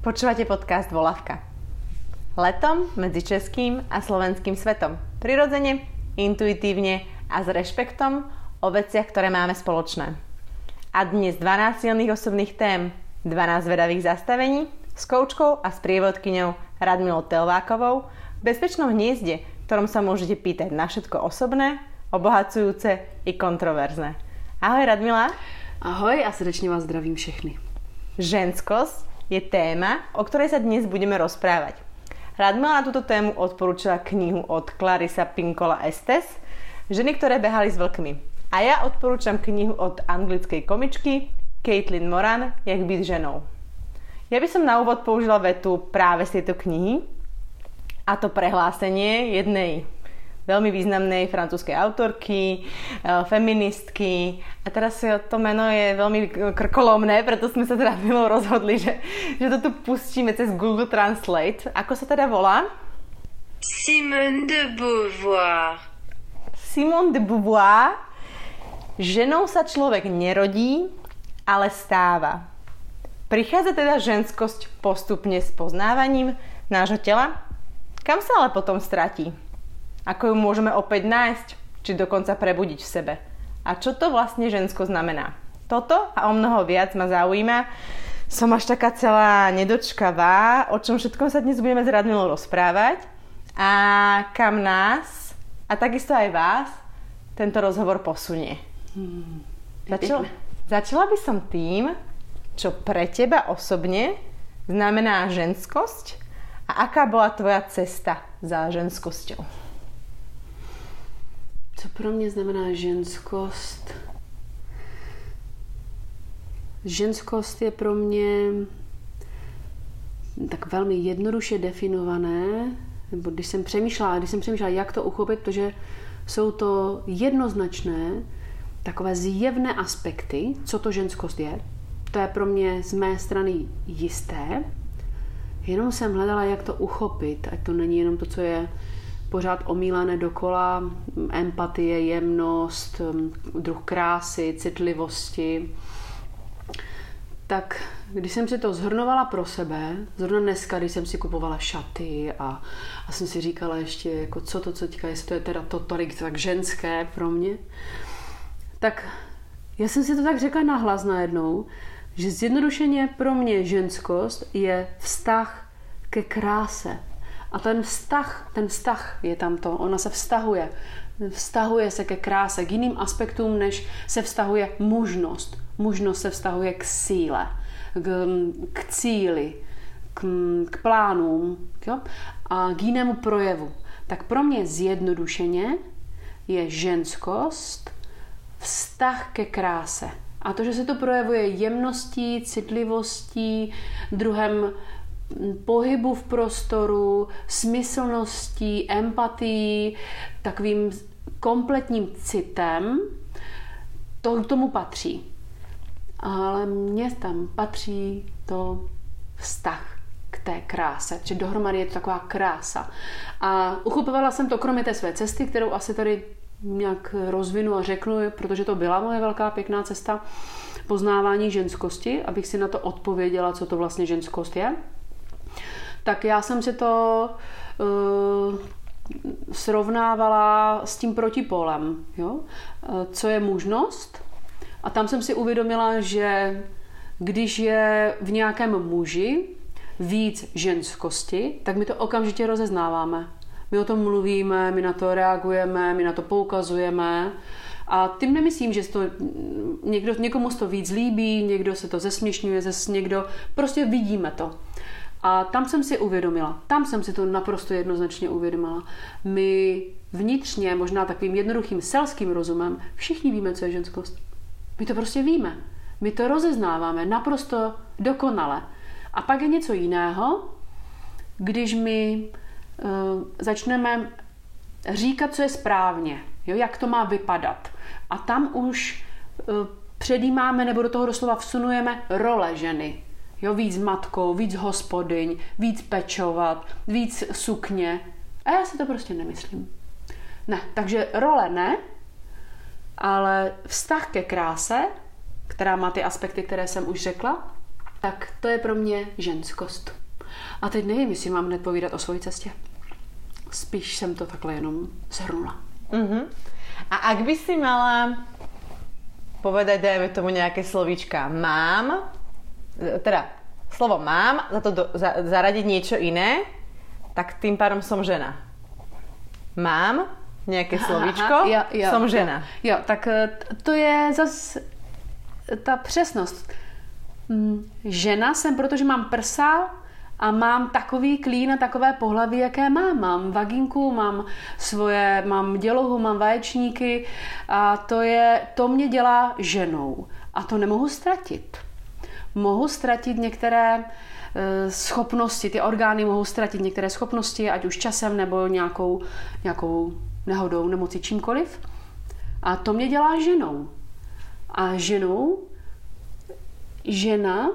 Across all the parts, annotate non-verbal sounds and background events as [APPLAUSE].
Počúvate podcast Volavka. Letom medzi českým a slovenským svetom. Prirodzene, intuitívne a s rešpektom o veciach, ktoré máme spoločné. A dnes 12 silných osobných tém, 12 vedavých zastavení s koučkou a s prievodkyňou Radmilou Telvákovou v bezpečnom hniezde, ktorom sa môžete pýtať na všetko osobné, obohacujúce i kontroverzné. Ahoj Radmila. Ahoj a srdečne vás zdravím všechny. Ženskosť je téma, o ktorej sa dnes budeme rozprávať. Radmila na túto tému odporúčila knihu od Clarisa Pinkola Estes Ženy, ktoré behali s vlkmi. A ja odporúčam knihu od anglickej komičky Caitlin Moran Jak byť ženou. Ja by som na úvod použila vetu práve z tejto knihy a to prehlásenie jednej veľmi významnej francúzskej autorky, eh, feministky. A teraz to meno je veľmi krkolomné, preto sme sa teda [LAUGHS] milou rozhodli, že, že to tu pustíme cez Google Translate. Ako sa teda volá? Simone de Beauvoir. Simone de Beauvoir. Ženou sa človek nerodí, ale stáva. Prichádza teda ženskosť postupne s poznávaním nášho tela? Kam sa ale potom stratí? Ako ju môžeme opäť nájsť, či dokonca prebudiť v sebe. A čo to vlastne žensko znamená? Toto a o mnoho viac ma zaujíma. Som až taká celá nedočkavá, o čom všetkom sa dnes budeme s Radmilou rozprávať a kam nás a takisto aj vás tento rozhovor posunie. Hmm. Začala, začala by som tým, čo pre teba osobne znamená ženskosť a aká bola tvoja cesta za ženskosťou. Co pro mě znamená ženskost? Ženskost je pro mě tak velmi jednoduše definované, nebo když jsem přemýšlela, když jsem přemýšlela, jak to uchopit, protože jsou to jednoznačné, takové zjevné aspekty, co to ženskost je. To je pro mě z mé strany jisté. Jenom jsem hledala, jak to uchopit, ať to není jenom to, co je pořád omílané dokola, empatie, jemnost, druh krásy, citlivosti. Tak když jsem si to zhrnovala pro sebe, zrovna dneska, když jsem si kupovala šaty a, a jsem si říkala ještě, jako co to, co teďka, jestli to je teda to tolik tak ženské pro mě, tak já jsem si to tak řekla nahlas najednou, že zjednodušeně pro mě ženskost je vztah ke kráse. A ten vztah, ten vztah je tam to, ona se vztahuje. Vztahuje se ke kráse, k jiným aspektům, než se vztahuje mužnost. Mužnost se vztahuje k síle, k, k cíli, k, k plánům jo? a k jinému projevu. Tak pro mě zjednodušeně je ženskost vztah ke kráse. A to, že se to projevuje jemností, citlivostí, druhem pohybu v prostoru, smyslností, empatií, takovým kompletním citem, to k tomu patří. Ale mně tam patří to vztah k té kráse, že dohromady je to taková krása. A uchopovala jsem to kromě té své cesty, kterou asi tady nějak rozvinu a řeknu, protože to byla moje velká pěkná cesta poznávání ženskosti, abych si na to odpověděla, co to vlastně ženskost je tak já jsem si to uh, srovnávala s tím protipolem, jo? Uh, co je mužnost. A tam jsem si uvědomila, že když je v nějakém muži víc ženskosti, tak my to okamžitě rozeznáváme. My o tom mluvíme, my na to reagujeme, my na to poukazujeme. A tím nemyslím, že to někdo, někomu se to víc líbí, někdo se to zesměšňuje, zes, někdo, prostě vidíme to. A tam jsem si uvědomila, tam jsem si to naprosto jednoznačně uvědomila. My vnitřně, možná takovým jednoduchým selským rozumem, všichni víme, co je ženskost. My to prostě víme. My to rozeznáváme naprosto dokonale. A pak je něco jiného, když my uh, začneme říkat, co je správně, jo, jak to má vypadat. A tam už uh, předjímáme nebo do toho doslova vsunujeme role ženy. Jo, víc matkou, víc hospodyň, víc pečovat, víc sukně. A já si to prostě nemyslím. Ne, takže role ne, Ale vztah ke kráse, která má ty aspekty, které jsem už řekla, tak to je pro mě ženskost. A teď nevím, jestli mám hned povídat o své cestě. Spíš jsem to takhle jenom zhrnula. Uh-huh. A ak by si mala povedať, dajme tomu nejaké slovíčka mám, teda slovo mám, za to do, za, zaradiť niečo iné, tak tým pádom som žena. Mám nějaké slovíčko, Aha, jo, jo, jsem žena. Jo, tak eh, to je zase ta přesnost. Mm, žena jsem, protože mám prsa a mám takový klín a takové pohlaví, jaké mám. Mám vaginku, mám svoje, mám dělohu, mám vaječníky a to, je, to mě dělá ženou. A to nemohu ztratit. Mohu ztratit některé eh, schopnosti, ty orgány mohou ztratit některé schopnosti, ať už časem nebo nějakou, nějakou nehodou, nemoci, čímkoliv. A to mě dělá ženou. A ženou, žena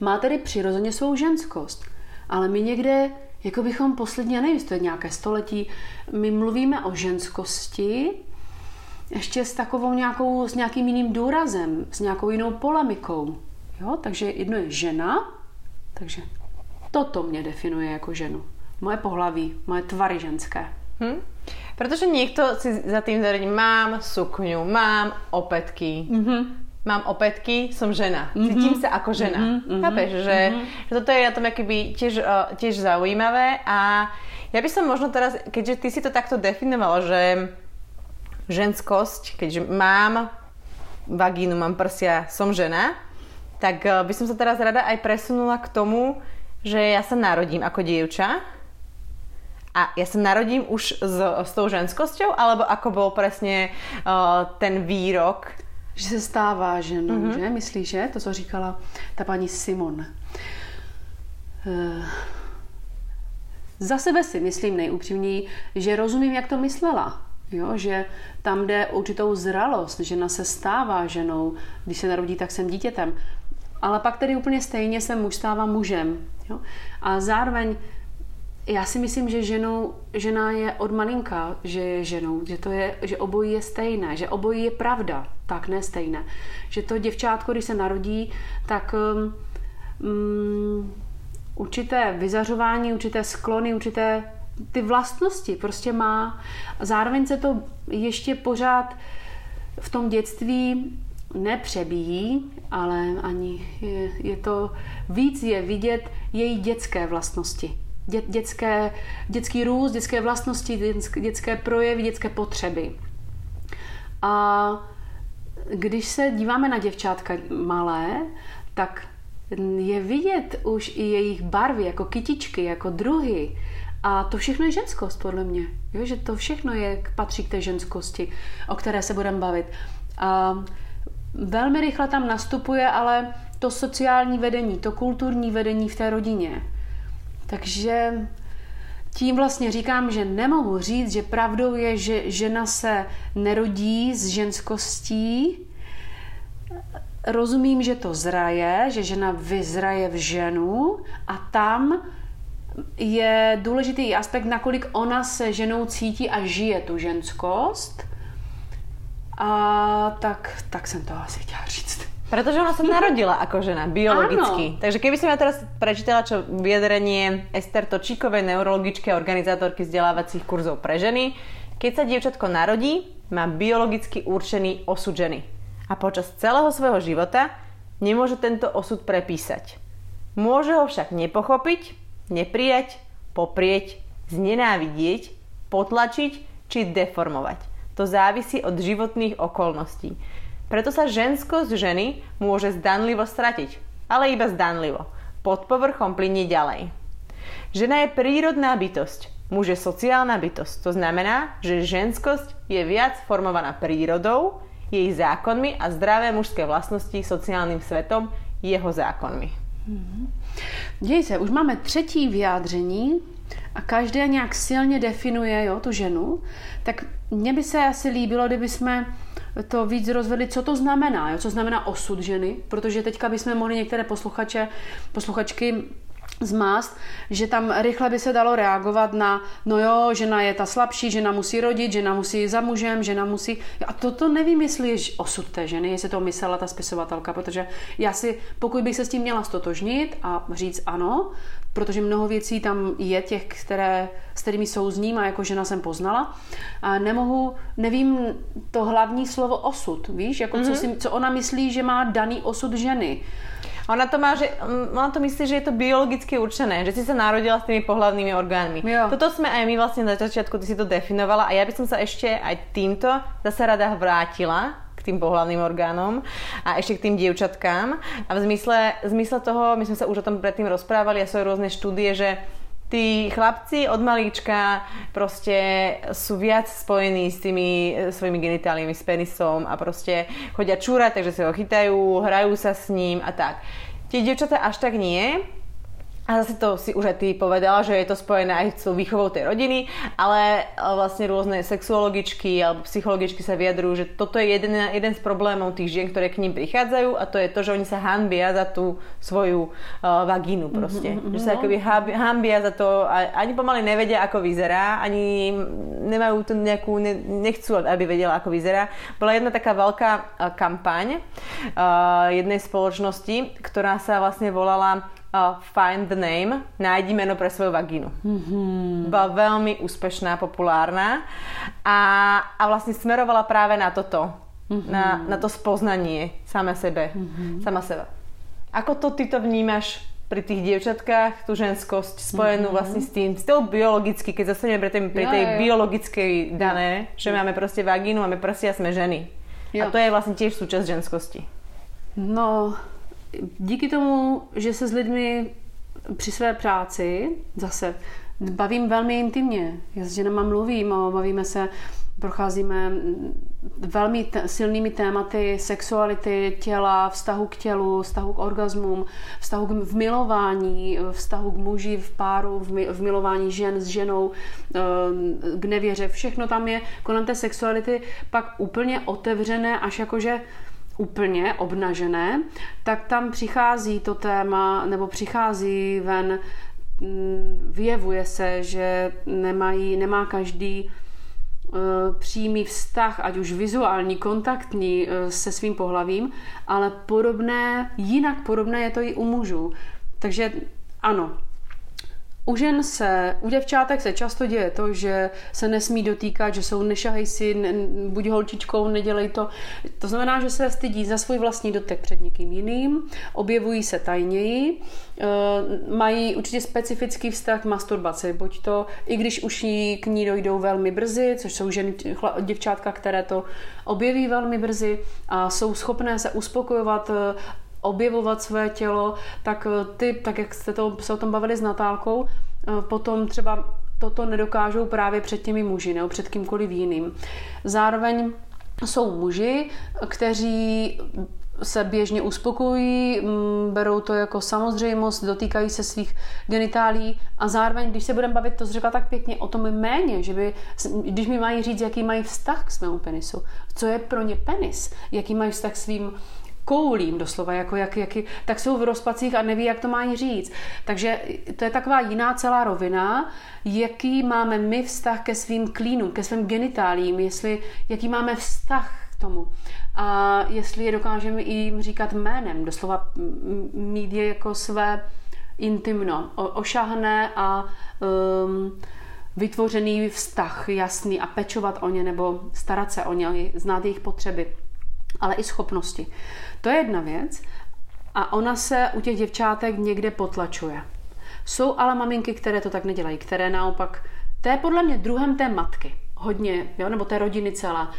má tedy přirozeně svou ženskost. Ale my někde, jako bychom poslední, nevím, to je nějaké století, my mluvíme o ženskosti ještě s takovou nějakou, s nějakým jiným důrazem, s nějakou jinou polemikou. Jo? Takže jedno je žena, takže toto mě definuje jako ženu. Moje pohlaví, moje tvary ženské. Hm? Protože někdo si za tým zaradí, mám sukňu, mám opetky, mm-hmm. mám opetky, som žena. Mm-hmm. Cítím sa ako žena. Mm-hmm. Chápeš, že, mm-hmm. že toto je na tom akoby tiež, uh, tiež zaujímavé a ja by som možno teraz, keďže ty si to takto definovala, že ženskosť, keďže mám vagínu, mám prsia, som žena, tak uh, by som sa teraz rada aj presunula k tomu, že ja sa narodím ako dievča a ja sa narodím už s, s tou ženskosťou, alebo ako bol presne uh, ten výrok? Že se stává ženou, mm-hmm. že? Myslíš, že? To, co říkala ta paní Simon. Uh, za sebe si myslím nejupřímněji, že rozumím, jak to myslela. Jo, že tam jde určitou zralost, žena se stává ženou, když se narodí, tak jsem dítětem. Ale pak tedy úplně stejně se muž stává mužem. Jo? A zároveň já si myslím, že ženou, žena je od malinka, že je ženou, že, to je, že obojí je stejné, že obojí je pravda, tak ne stejné. Že to děvčátko, když se narodí, tak um, um, určité vyzařování, určité sklony, určité ty vlastnosti prostě má. A zároveň se to ještě pořád v tom dětství nepřebíjí, ale ani je, je to víc je vidět její dětské vlastnosti dě, dětské, dětský růst, dětské vlastnosti, dětské projevy, dětské potřeby. A když se díváme na děvčátka malé, tak je vidět už i jejich barvy, jako kytičky, jako druhy. A to všechno je ženskost, podle mě. Jo, že to všechno je, patří k té ženskosti, o které se budeme bavit. A velmi rychle tam nastupuje ale to sociální vedení, to kulturní vedení v té rodině. Takže tím vlastně říkám, že nemohu říct, že pravdou je, že žena se nerodí s ženskostí. Rozumím, že to zraje, že žena vyzraje v ženu a tam je důležitý aspekt, nakolik ona se ženou cítí a žije tu ženskost. A tak, tak jsem to asi chtěla říct. Pretože ona sa narodila ako žena, biologicky. Áno. Takže keby som ja teraz prečítala čo vyjadrenie Ester Točíkovej, neurologičky a organizátorky vzdelávacích kurzov pre ženy, keď sa dievčatko narodí, má biologicky určený osud ženy. A počas celého svojho života nemôže tento osud prepísať. Môže ho však nepochopiť, neprijať, poprieť, znenávidieť, potlačiť či deformovať. To závisí od životných okolností. Preto sa ženskosť ženy môže zdanlivo stratiť, ale iba zdanlivo. Pod povrchom plinie ďalej. Žena je prírodná bytosť, muž je sociálna bytosť. To znamená, že ženskosť je viac formovaná prírodou, jej zákonmi a zdravé mužské vlastnosti sociálnym svetom, jeho zákonmi. Mm-hmm. Děj se, už máme třetí vyjádření a každé nějak silně definuje jo, tu ženu, tak mně by se asi líbilo, kdyby jsme to víc rozvedli, co to znamená, jo? co znamená osud ženy, protože teďka bychom mohli některé posluchače, posluchačky zmást, že tam rychle by se dalo reagovat na, no jo, žena je ta slabší, žena musí rodit, žena musí jít za mužem, žena musí... A toto nevím, jestli je osud té ženy, jestli to myslela ta spisovatelka, protože já si, pokud bych se s tím měla stotožnit a říct ano, protože mnoho věcí tam je těch, které, s kterými souzním a jako žena jsem poznala, a nemohu, nevím to hlavní slovo osud, víš, jako mm-hmm. co, si, co ona myslí, že má daný osud ženy. Ona to má, že, mm, ona to myslí, že je to biologicky určené, že si sa narodila s tými pohľadnými orgánmi. Jo. Toto sme aj my vlastne na začiatku, ty si to definovala a ja by som sa ešte aj týmto zase rada vrátila k tým pohľadným orgánom a ešte k tým dievčatkám. A v zmysle, v zmysle toho, my sme sa už o tom predtým rozprávali a sú rôzne štúdie, že tí chlapci od malíčka proste sú viac spojení s tými e, svojimi genitáliami, s penisom a proste chodia čúrať, takže si ho chytajú, hrajú sa s ním a tak. Tie dievčatá až tak nie, a zase to si už aj ty povedala, že je to spojené aj s výchovou tej rodiny, ale e, vlastne rôzne sexuologičky alebo psychologičky sa vyjadrujú, že toto je jeden, jeden z problémov tých žien, ktoré k ním prichádzajú a to je to, že oni sa hanbia za tú svoju uh, vagínu proste. Mm-hmm, že sa no. akoby hanbia za to, a ani pomaly nevedia, ako vyzerá, ani nemajú tu nejakú, ne, nechcú, aby vedela, ako vyzerá. Bola jedna taká veľká uh, kampaň uh, jednej spoločnosti, ktorá sa vlastne volala uh, Find the Name, nájdi meno pre svoju vagínu. Mm-hmm. Byla veľmi úspešná, populárna a, a vlastne smerovala práve na toto, mm-hmm. na, na to spoznanie sama sebe, mm-hmm. sama seba. Ako to ty to vnímaš pri tých dievčatkách, tú ženskosť spojenú mm-hmm. vlastne s tým, s tou biologicky, keď zastaneme pri, tej, pri tej ja, ja. biologickej dané, že máme proste vagínu, máme prsia, sme ženy. Jo. A to je vlastne tiež súčasť ženskosti. No, díky tomu, že se s lidmi při své práci zase bavím velmi intimně. Já s ženama mluvím, bavíme se, procházíme velmi t- silnými tématy sexuality, těla, vztahu k tělu, vztahu k orgasmům, vztahu k v milování, vztahu k muži v páru, v, mi, v milování žen s ženou, eh, k nevěře. Všechno tam je kolem té sexuality pak úplně otevřené, až jakože úplně obnažené, tak tam přichází to téma, nebo přichází ven, mm, vyjevuje se, že nemají, nemá každý eh, přímý vztah, ať už vizuální, kontaktní eh, se svým pohlavím, ale podobné, jinak podobné je to i u mužů. Takže ano, u žen se, u děvčátek se často děje to, že se nesmí dotýkat, že jsou nešahej si, ne, buď holčičkou, nedělej to. To znamená, že se stydí za svůj vlastní dotek před někým jiným, objevují se tajněji, e, mají určitě specifický vztah k masturbaci, buď to, i když už k ní dojdou velmi brzy, což jsou ženy, děvčátka, které to objeví velmi brzy a jsou schopné se uspokojovat objevovat své tělo, tak eh, ty, tak jak jste to, se o tom bavili s Natálkou, eh, potom třeba toto nedokážou právě před těmi muži nebo před kýmkoliv jiným. Zároveň jsou muži, kteří se běžně uspokojí, mm, berou to jako samozřejmost, dotýkají se svých genitálí a zároveň, když se budeme bavit, to řekla tak pěkně o tom méně, že by, když mi mají říct, jaký mají vztah k svému penisu, co je pro ně penis, jaký mají vztah k svým koulím doslova, jako jak, jaký, tak jsou v rozpacích a neví, jak to mají říct. Takže to je taková jiná celá rovina, jaký máme my vztah ke svým klínům, ke svým genitálím, jestli, jaký máme vztah k tomu. A jestli je dokážeme jim říkat jménem, doslova mít je jako své intimno, ošahné a um, vytvořený vztah jasný a pečovat o ně nebo starat se o ně, znát jejich potřeby, ale i schopnosti. To je jedna věc. A ona se u těch děvčátek někde potlačuje. Jsou ale maminky, které to tak nedělají, které naopak, to je podle mě druhem té matky, hodně, jo, nebo té rodiny celá.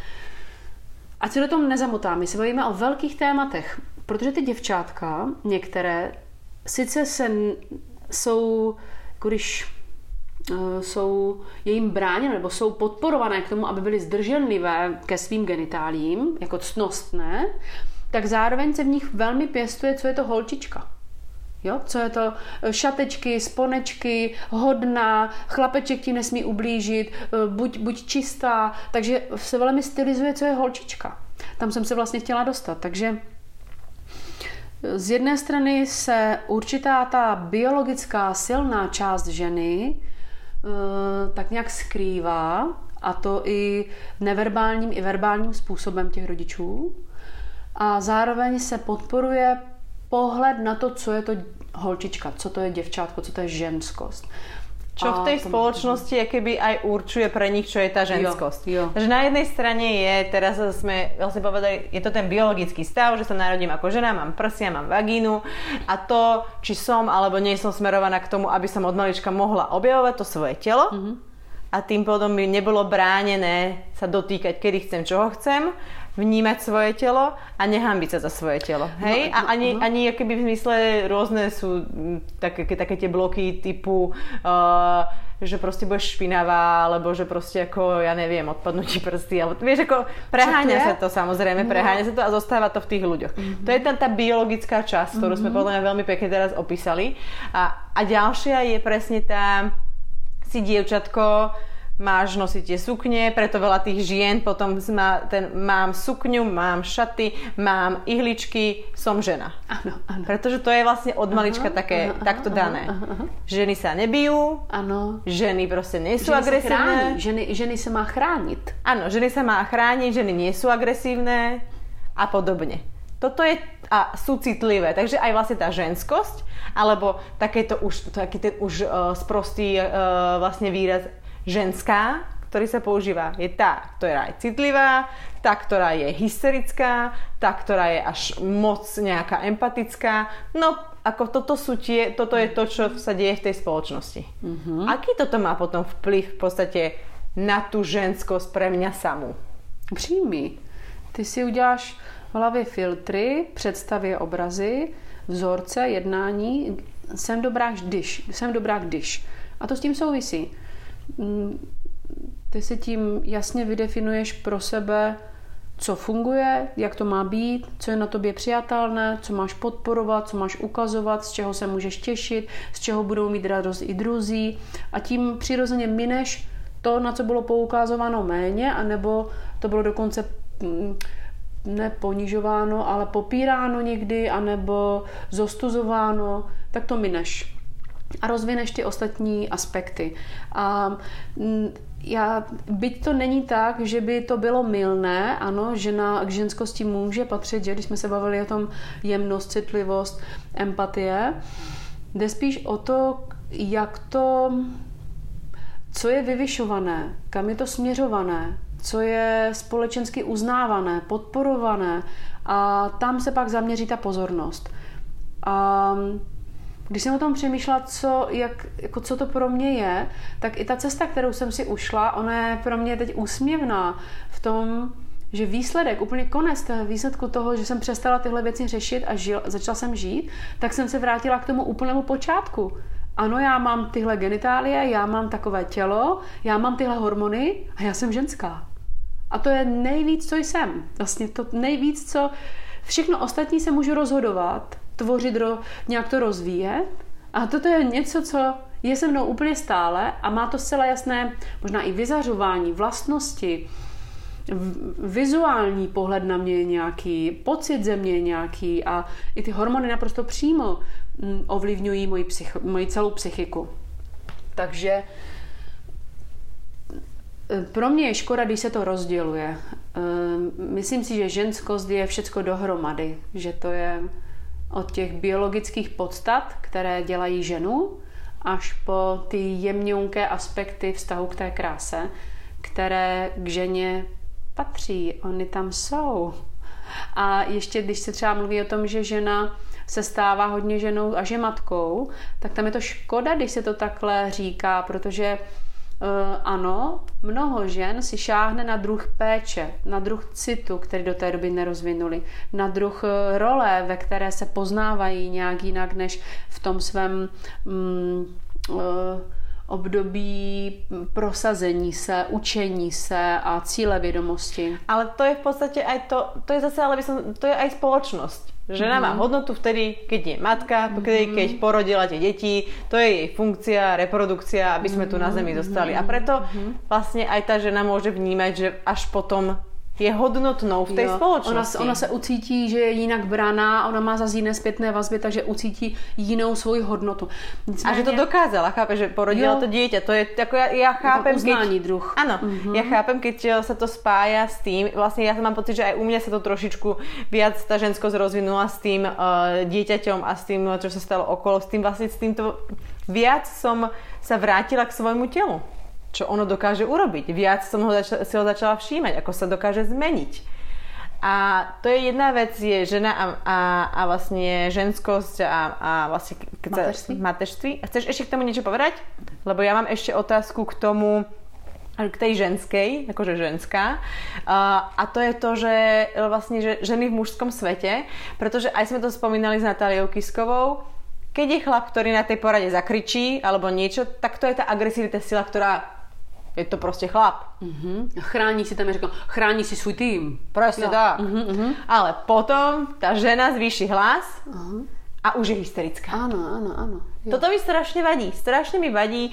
Ať se do tom nezamotá, my se bavíme o velkých tématech, protože ty děvčátka, některé, sice se jsou, jako když uh, jsou jejím bráněno, nebo jsou podporované k tomu, aby byly zdrženlivé ke svým genitálím, jako cnostné, tak zároveň se v nich velmi pěstuje, co je to holčička. Jo? Co je to eh, šatečky, sponečky, hodná, chlapeček ti nesmí ublížit, eh, buď, buď čistá, takže se velmi stylizuje, co je holčička. Tam jsem se vlastně chtěla dostat, takže z jedné strany se určitá ta biologická silná část ženy eh, tak nějak skrývá, a to i neverbálním, i verbálním způsobem těch rodičů. A zároveň se podporuje pohled na to, co je to holčička, co to je děvčátko, co to je ženskost. Čo v tej spoločnosti je keby aj určuje pre nich, čo je tá ženskosť. Jo, jo. Takže na jednej strane je, teraz sme vlastne povedali, je to ten biologický stav, že sa narodím ako žena, mám prsia, mám vagínu a to, či som alebo nie som smerovaná k tomu, aby som od malička mohla objavovať to svoje telo, mm-hmm a tým pádom by nebolo bránené sa dotýkať, kedy chcem, čoho chcem, vnímať svoje telo a nehambiť sa za svoje telo. No, hej? No, a ani, uh-huh. ani keby v zmysle rôzne sú také, také tie bloky typu uh, že proste budeš špinavá, alebo že proste ako, ja neviem, odpadnú ti prsty, alebo vieš, ako preháňa sa to samozrejme, no. preháňa sa to a zostáva to v tých ľuďoch. Mm-hmm. To je tam tá biologická časť, ktorú mm-hmm. sme podľa mňa veľmi pekne teraz opísali. A, a ďalšia je presne tá, si dievčatko, máš nosiť tie sukne, preto veľa tých žien potom má ten, mám sukňu, mám šaty, mám ihličky, som žena. Ano, ano. Pretože to je vlastne od malička aha, také, aha, takto aha, dané. Aha, aha. Ženy sa nebijú, ano. ženy proste nie sú ženy agresívne. Ženy, ženy sa má chrániť. Áno, ženy sa má chrániť, ženy nie sú agresívne a podobne. Toto je a sú citlivé. Takže aj vlastne tá ženskosť, alebo takéto už, taký ten už uh, sprostý uh, vlastne výraz ženská, ktorý sa používa, je tá, ktorá je citlivá, tá, ktorá je hysterická, tá, ktorá je až moc nejaká empatická. No, ako toto, sú tie, toto je to, čo sa deje v tej spoločnosti. Mm-hmm. Aký toto má potom vplyv v podstate na tu ženskosť pre mňa samú? Přímý. Ty si uděláš v hlavě filtry, představy, obrazy, vzorce, jednání. Jsem dobrá když. Jsem dobrá když. A to s tím souvisí. Mm, ty si tím jasně vydefinuješ pro sebe, co funguje, jak to má být, co je na tobě přijatelné, co máš podporovat, co máš ukazovat, z čeho se můžeš těšit, z čeho budou mít radost i druzí. A tím přirozeně mineš to, na co bylo poukázováno méně, anebo to bylo dokonce mm, neponižováno, ale popíráno někdy, anebo zostuzováno, tak to mineš a rozvineš ty ostatní aspekty. A mm, já, byť to není tak, že by to bylo milné, ano, žena k ženskosti může patřit, že když jsme se bavili o tom jemnost, citlivost, empatie, jde spíš o to, jak to, co je vyvyšované, kam je to směřované, co je společensky uznávané, podporované a tam se pak zaměří ta pozornost. A když jsem o tom přemýšlela, co, jak, jako co to pro mě je, tak i ta cesta, kterou jsem si ušla, ona je pro mě teď úsměvná v tom, že výsledek, úplně konec toho výsledku toho, že jsem přestala tyhle věci řešit a žil, začala jsem žít, tak jsem se vrátila k tomu úplnému počátku. Ano, já mám tyhle genitálie, já mám takové tělo, já mám tyhle hormony a já jsem ženská. A to je nejvíc, co jsem. Vlastně to nejvíc, co... Všechno ostatní se můžu rozhodovat, tvořit, nějak to rozvíjet. A toto je něco, co je se mnou úplně stále a má to zcela jasné, možná i vyzařování, vlastnosti, vizuální pohled na mě nějaký, pocit ze mě nějaký a i ty hormony naprosto přímo mm, ovlivňují moji, psych, moji celou psychiku. Takže e, pro mě je škoda, když se to rozděluje. E, myslím si, že ženskost je všecko dohromady, že to je od těch biologických podstat, které dělají ženu, až po ty jemňunké aspekty vztahu k té kráse, které k ženě patří, oni tam jsou. A ještě když se třeba mluví o tom, že žena se stává hodně ženou a že matkou, tak tam je to škoda, když se to takhle říká, protože ano, mnoho žen si šáhne na druh péče, na druh citu, který do té doby nerozvinuli, na druh eh, role, ve které se poznávají nějak jinak než v tom svém mm, uh, období prosazení se, učení se a cíle vědomosti. Ale to je v podstatě aj to, to je zase, ale by som, to je aj spoločnosť. Žena má hodnotu vtedy, keď je matka, mm-hmm. keď porodila tie deti, to je jej funkcia, reprodukcia, aby sme tu na zemi zostali. A preto mm-hmm. vlastne aj tá žena môže vnímať, že až potom je hodnotnou v té Jo. společnosti. Ona, ona se ucítí, že je jinak braná, ona má zase jiné zpětné vazby, takže ucítí jinou svoji hodnotu. A Nicméně, že to dokázala, chápe, že porodila Jo. to dieťa. To je, jako já, já chápem, uznání druh. Áno, mm-hmm. ja chápem, keď eh, sa to spája s tým, vlastne ja mám pocit, že aj u mňa sa to trošičku viac tá ženskosť rozvinula s tým uh, dieťaťom a s tým, čo sa stalo okolo, s tým vlastne s týmto viac som sa vrátila k svojmu telu. Čo ono dokáže urobiť. Viac som ho začala, si ho začala všímať, ako sa dokáže zmeniť. A to je jedna vec, je žena a, a, a vlastne ženskosť a, a vlastne Mateřství? mateřství. A chceš ešte k tomu niečo povedať? Lebo ja mám ešte otázku k tomu, k tej ženskej, akože ženská. A, a to je to, že vlastne že ženy v mužskom svete, pretože aj sme to spomínali s Natáliou Kiskovou, keď je chlap, ktorý na tej porade zakričí alebo niečo, tak to je tá agresivita sila, ktorá je to prostě chlap. Mhm. Chrání si tam, jak říkám, chrání si svůj tým. Prostě Jo. tak. Mhm, mhm. Ale potom tá žena zvýši hlas a už je hysterická. Ano, ano, ano. Jo. Toto mi strašne vadí. Strašne mi vadí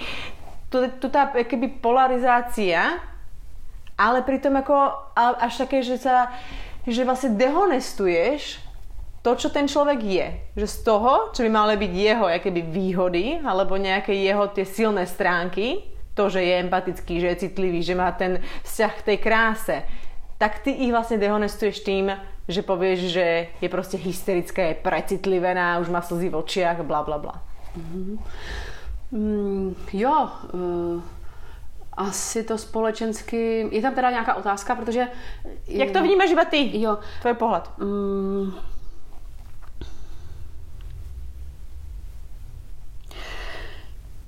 tu, tá keby polarizácia, ale pritom ako a- až také, že sa že vlastne dehonestuješ to, čo ten človek je. Že z toho, čo by mali byť jeho keby výhody, alebo nejaké jeho tie silné stránky, to, že je empatický, že je citlivý, že má ten vzťah k tej kráse, tak ty ich vlastne dehonestuješ tým, že povieš, že je proste hysterická, je precitlivená, už má slzy v očiach, bla bla bla. Mm, jo, uh, asi to společensky... Je tam teda nějaká otázka, protože... Jak to vnímáš iba ty? Jo. Tvoj pohled. Mm,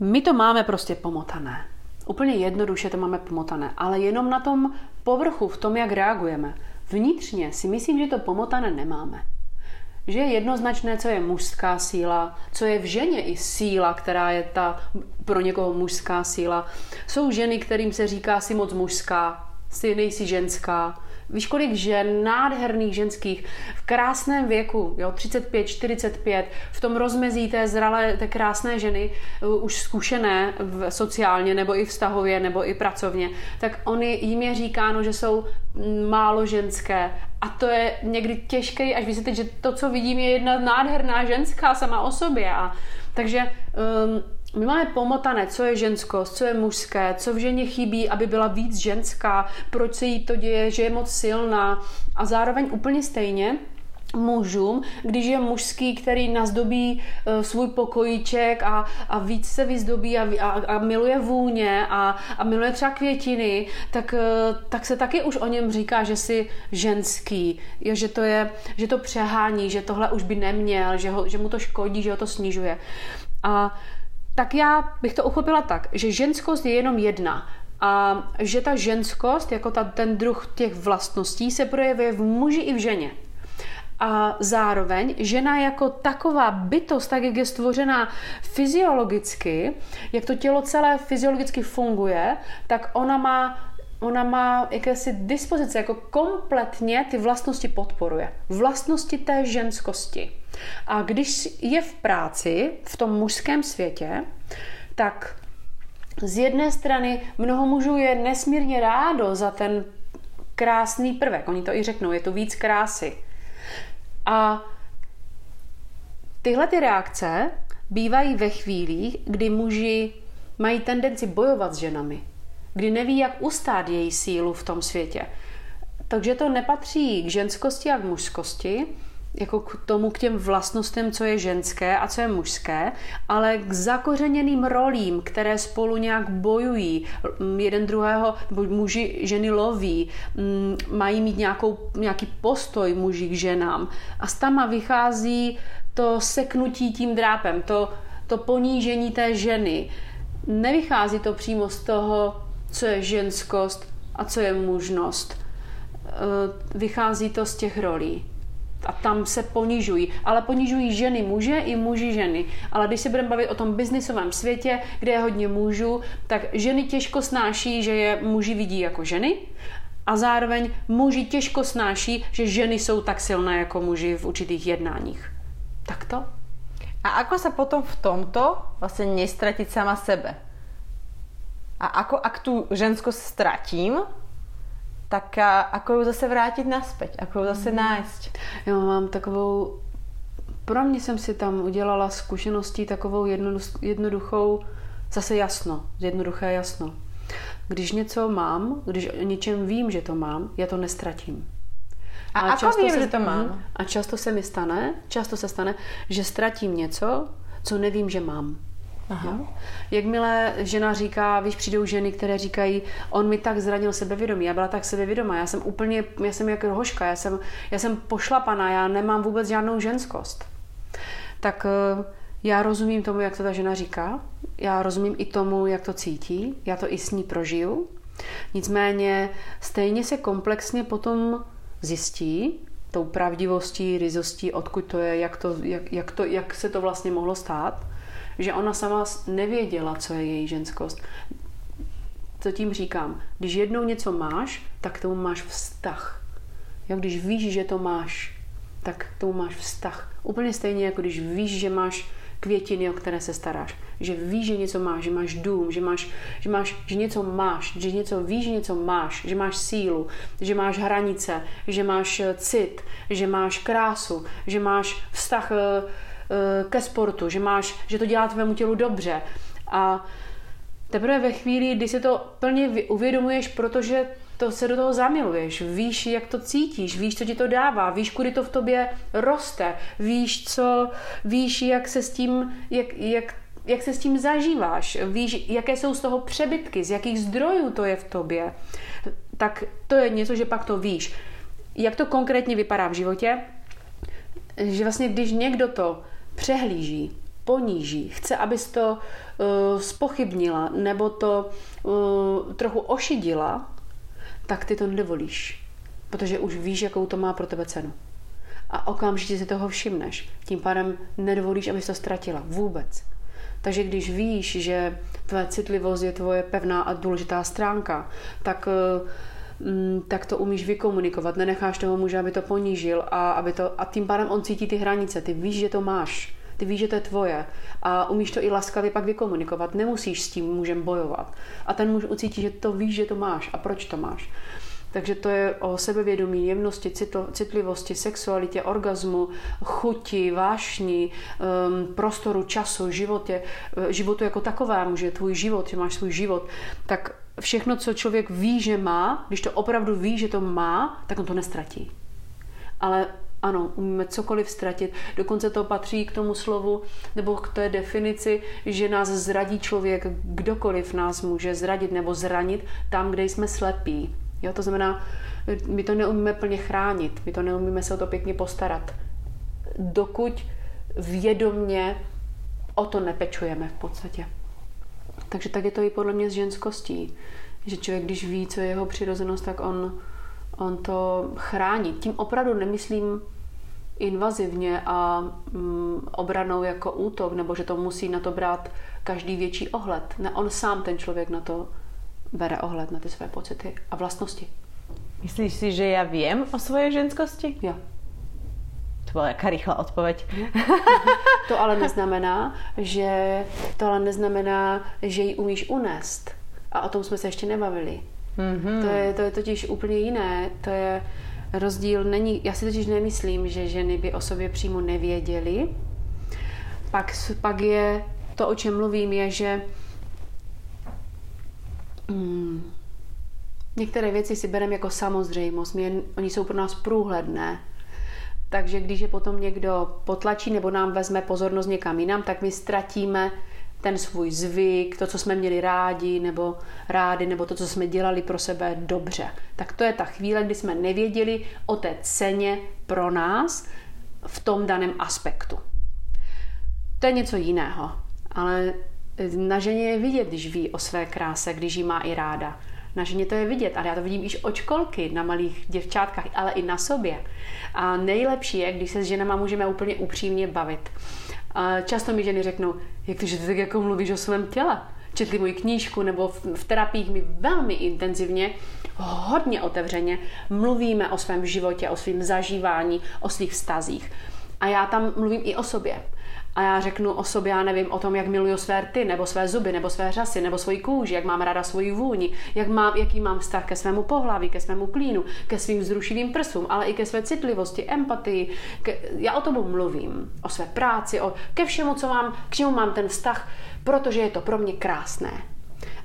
my to máme prostě pomotané. Úplně jednoduše to máme pomotané, ale jenom na tom povrchu, v tom, jak reagujeme. Vnitřně si myslím, že to pomotané nemáme. Že je jednoznačné, co je mužská síla, co je v ženě i síla, která je ta pro někoho mužská síla. Jsou ženy, kterým se říká si moc mužská, si nejsi ženská. Víš, kolik žen, nádherných ženských, v krásném věku, jo, 35, 45, v tom rozmezí té zralé, té krásné ženy, už zkušené v, sociálně, nebo i vztahově, nebo i pracovně, tak oni, jim je říkáno, že jsou málo ženské. A to je někdy těžké až vysvětlit, že to, co vidím, je jedna nádherná ženská sama o sobě. A, takže um, my máme pomotané, co je ženskost, co je mužské, co v ženě chybí, aby byla víc ženská, proč se jí to děje, že je moc silná a zároveň úplně stejně mužům, když je mužský, který nazdobí uh, svůj pokojíček a, a víc se vyzdobí a, a, a miluje vůně a, a miluje třeba květiny, tak, uh, tak se taky už o něm říká, že si ženský, jo, že, to je, že to přehání, že tohle už by neměl, že, ho, že mu to škodí, že ho to snižuje. A tak já bych to uchopila tak, že ženskost je jenom jedna. A že ta ženskost, jako ta, ten druh těch vlastností, se projevuje v muži i v ženě. A zároveň žena jako taková bytost, tak jak je stvořená fyziologicky, jak to tělo celé fyziologicky funguje, tak ona má ona má jakési dispozice, jako kompletně ty vlastnosti podporuje. Vlastnosti té ženskosti. A když je v práci, v tom mužském světě, tak z jedné strany mnoho mužů je nesmírně rádo za ten krásný prvek. Oni to i řeknou, je to víc krásy. A tyhle ty reakce bývají ve chvílích, kdy muži mají tendenci bojovat s ženami, kdy neví, jak ustát její sílu v tom světě. Takže to nepatří k ženskosti a k mužskosti, jako k tomu, k těm vlastnostem, co je ženské a co je mužské, ale k zakořeněným rolím, které spolu nějak bojují. Mm, Jeden druhého, nebo muži ženy loví, mm, mají mít nějakou, nějaký postoj muži k ženám. A z tama vychází to seknutí tím drápem, to, to ponížení té ženy. Nevychází to přímo z toho, co je ženskost a co je mužnost. Eh, Vychází to z těch rolí a tam se ponižují. Ale ponižují ženy muže i muži ženy. Ale když se budeme bavit o tom biznisovém světě, kde je hodně mužů, tak ženy těžko snáší, že je muži vidí jako ženy a zároveň muži těžko snáší, že ženy jsou tak silné jako muži v určitých jednáních. Tak to? A ako sa potom v tomto vlastne nestratiť sama sebe? A ako ak tú ženskosť stratím, tak a, ako ju zase vrátit naspäť, ako ju zase nájsť. Já mám takovou, pro mě jsem si tam udělala zkušeností takovou jednodu- jednoduchou, zase jasno, jednoduché jasno. Když něco mám, když o něčem vím, že to mám, já to nestratím. A ako často vím, se- že to mám? Mhm. A často se mi stane, často se stane, že ztratím něco, co nevím, že mám. Aha. Jakmile žena říká, víš, přijdou ženy, které říkají, on mi tak zranil sebevědomí, já byla tak sebevědomá, já jsem úplně, já jsem jak rohoška, já jsem, já jsem pošlapaná, já nemám vůbec žádnou ženskost. Tak eh, já rozumím tomu, jak to ta žena říká, já rozumím i tomu, jak to cítí, já to i s ní prožiju. Nicméně stejně se komplexně potom zjistí, tou pravdivostí, ryzostí, odkud to je, jak, to, jak, jak, to, jak se to vlastně mohlo stát, že ona sama nevěděla, co je její ženskost. Co tím říkám? Když jednou něco máš, tak tomu máš vztah. Jo, když víš, že to máš, tak tomu máš vztah. Úplně stejně, jako když víš, že máš květiny, o které se staráš. Že víš, že něco máš, že máš dům, že, máš, že, máš, že něco máš, že něco víš, že něco máš, že máš sílu, že máš hranice, že máš eh, cit, že máš krásu, že máš vztah eh, ke sportu, že, máš, že to dělá tvému tělu dobře. A teprve ve chvíli, kdy si to plně uvědomuješ, protože to se do toho zamiluješ, víš, jak to cítíš, víš, co ti to dává, víš, kudy to v tobě roste, víš, co, víš, jak se s tím, jak, jak, jak se s tím zažíváš, víš, jaké jsou z toho přebytky, z jakých zdrojů to je v tobě, tak to je něco, že pak to víš. Jak to konkrétně vypadá v životě? že vlastně když někdo to přehlíží, poníží, chce, abys to uh, spochybnila nebo to uh, trochu ošidila, tak ty to nedovolíš, protože už víš, jakou to má pro tebe cenu. A okamžitě si toho všimneš. Tím pádem nedovolíš, abys to ztratila. Vůbec. Takže když víš, že tvoje citlivost je tvoje pevná a důležitá stránka, tak, mm, tak to umíš vykomunikovat. Nenecháš toho muže, aby to ponížil a, aby to, a tím pádem on cítí ty hranice. Ty víš, že to máš. Ty víš, že to je tvoje. A umíš to i laskavě pak vykomunikovat. Nemusíš s tím mužem bojovat. A ten muž ucítí, že to víš, že to máš a proč to máš. Takže to je o sebevědomí, jemnosti, citl- citlivosti, sexualitě, orgazmu, chuti, vášni, um, prostoru, času, životě, eh, životu jako takovému, že tvůj život, že máš svůj život, tak všechno, co člověk ví, že má, když to opravdu ví, že to má, tak on to nestratí. Ale ano, umíme cokoliv ztratit. Dokonce to patří k tomu slovu nebo k té definici, že nás zradí člověk, kdokoliv nás může zradit nebo zranit tam, kde jsme slepí. Jo, to znamená, my to neumíme plně chránit, my to neumíme se o to pěkně postarat, dokud vědomně o to nepečujeme v podstatě. Takže tak je to i podle mě s ženskostí, že člověk, když ví, co je jeho přirozenost, tak on, on to chrání. Tím opravdu nemyslím invazivně a mm, obranou jako útok, nebo že to musí na to brát každý větší ohled. Ne, on sám, ten člověk, na to bere ohled, na ty své pocity a vlastnosti. Myslíš si, že ja viem o svojej ženskosti? Jo. To bola jaká rýchla odpoveď. To ale neznamená, že to ale neznamená, že ji umíš unést. A o tom jsme se ještě nebavili. Mhm. To je, to je totiž úplně jiné. To je rozdíl. Není, já si totiž nemyslím, že ženy by o sobě přímo nevěděly. Pak, pak je to, o čem mluvím, je, že hmm, některé věci si bereme jako samozřejmost. My oni jsou pro nás průhledné. Takže když je potom někdo potlačí nebo nám vezme pozornost někam jinam, tak my ztratíme ten svůj zvyk, to, co jsme měli rádi nebo rádi, nebo to, co jsme dělali pro sebe dobře. Tak to je ta chvíle, kdy jsme nevěděli o té ceně pro nás v tom daném aspektu. To je něco jiného, ale na ženě je vidět, když ví o své kráse, když ji má i ráda. Na ženě to je vidět, ale já to vidím již od školky, na malých děvčátkách, ale i na sobě. A nejlepší je, když se s ženama můžeme úplně upřímně bavit. A často mi ženy řeknou, jak to, že ty tak jako mluvíš o svém těle. Četli moji knížku nebo v, v terapiích mi velmi intenzivně, hodně otevřeně mluvíme o svém životě, o svém zažívání, o svých vztazích. A já tam mluvím i o sobě. A já řeknu o sobě, já nevím, o tom, jak miluju své rty, nebo své zuby, nebo své řasy, nebo svoji kůži, jak mám ráda svoji vůni, jak mám, jaký mám vztah ke svému pohlaví, ke svému klínu, ke svým vzrušivým prsům, ale i ke své citlivosti, empatii. Ke, já o tom mluvím, o své práci, o, ke všemu, co mám, k čemu mám ten vztah, protože je to pro mě krásné.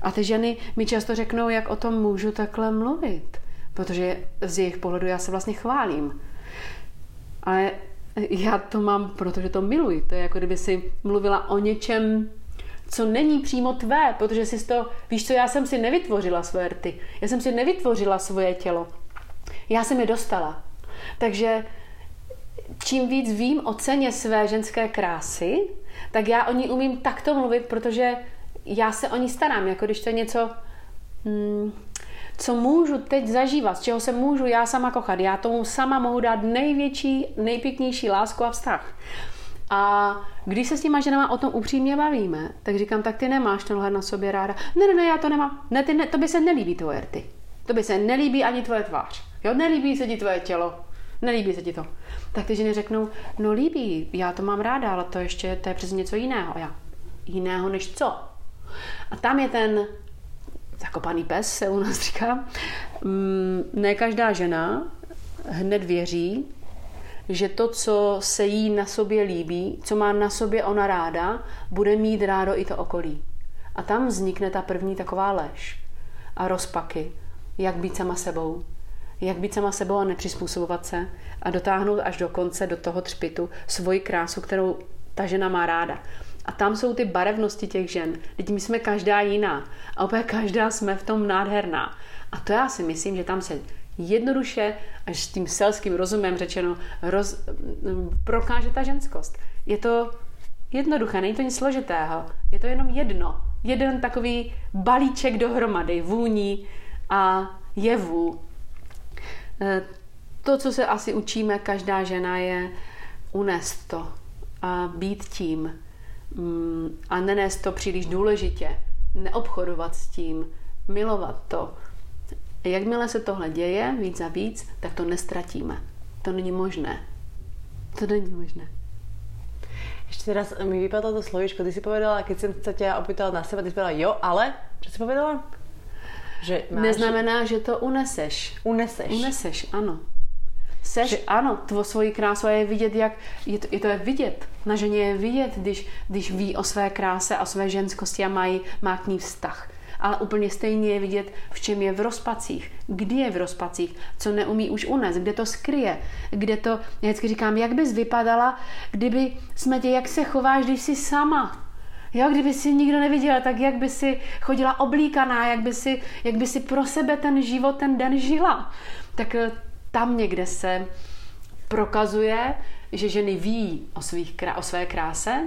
A ty ženy mi často řeknou, jak o tom můžu takhle mluvit, protože z jejich pohledu já se vlastně chválím. Ale já to mám, protože to miluji. To je jako kdyby si mluvila o něčem, co není přímo tvé, protože si to, víš co, já jsem si nevytvořila svoje rty, já jsem si nevytvořila svoje tělo, já jsem je dostala. Takže čím víc vím o ceně své ženské krásy, tak já o ní umím takto mluvit, protože já se o ní starám, jako když to je něco, hmm, co můžu teď zažívat, z čeho se můžu já sama kochat. Já tomu sama mohu dát největší, nejpěknější lásku a vztah. A když se s těma ženama o tom upřímně bavíme, tak říkám, tak ty nemáš tenhle na sobě ráda. Ne, ne, ne, já to nemám. Ne, ty ne, to by se nelíbí tvoje rty. To by se nelíbí ani tvoje tvář. Jo, nelíbí se ti tvoje tělo. Nelíbí se ti to. Tak ty ženy řeknou, no líbí, já to mám ráda, ale to ještě, to je přes něco jiného. Já, jiného než co? A tam je ten zakopaný pes, se u nás říká. Mm, ne každá žena hned věří, že to, co se jí na sobě líbí, co má na sobě ona ráda, bude mít rádo i to okolí. A tam vznikne ta první taková lež a rozpaky, jak být sama sebou, jak být sama sebou a nepřizpůsobovat se a dotáhnout až do konce, do toho třpitu, svoji krásu, kterou ta žena má ráda. A tam jsou ty barevnosti těch žen. Teď my jsme každá jiná. A opět každá jsme v tom nádherná. A to já si myslím, že tam se jednoduše, až s tím selským rozumem řečeno, roz, prokáže ta ženskost. Je to jednoduché, není to nic složitého. Je to jenom jedno. Jeden takový balíček dohromady, vůní a jevů. E, to, co se asi učíme, každá žena, je unést to a být tím, Mm, a nenést to příliš důležitě, neobchodovat s tím, milovat to. Jakmile se tohle děje víc a víc, tak to nestratíme. To není možné. To není možné. Ještě teraz mi vypadlo to slovíčko, ty si povedala, keď jsem se tě opýtala na sebe, ty si povedala jo, ale, co jsi povedala? Že máš... Neznamená, že to uneseš. Uneseš. Uneseš, ano. Seš, že... ano, tvo svoji krásu a je vidět, jak, je to, je to je vidět. Na ženě je vidět, když, když ví o své kráse a své ženskosti a mají, má k ní vztah. Ale úplně stejně je vidět, v čem je v rozpacích, kdy je v rozpacích, co neumí už unést, kde to skryje, kde to, já vždycky říkám, jak bys vypadala, kdyby jsme tě, jak se chováš, když jsi sama, Jo, kdyby si nikdo neviděl, tak jak by si chodila oblíkaná, jak by si, jak by si pro sebe ten život, ten den žila. Tak eh, tam někde se prokazuje, že ženy ví o, svých, o své kráse,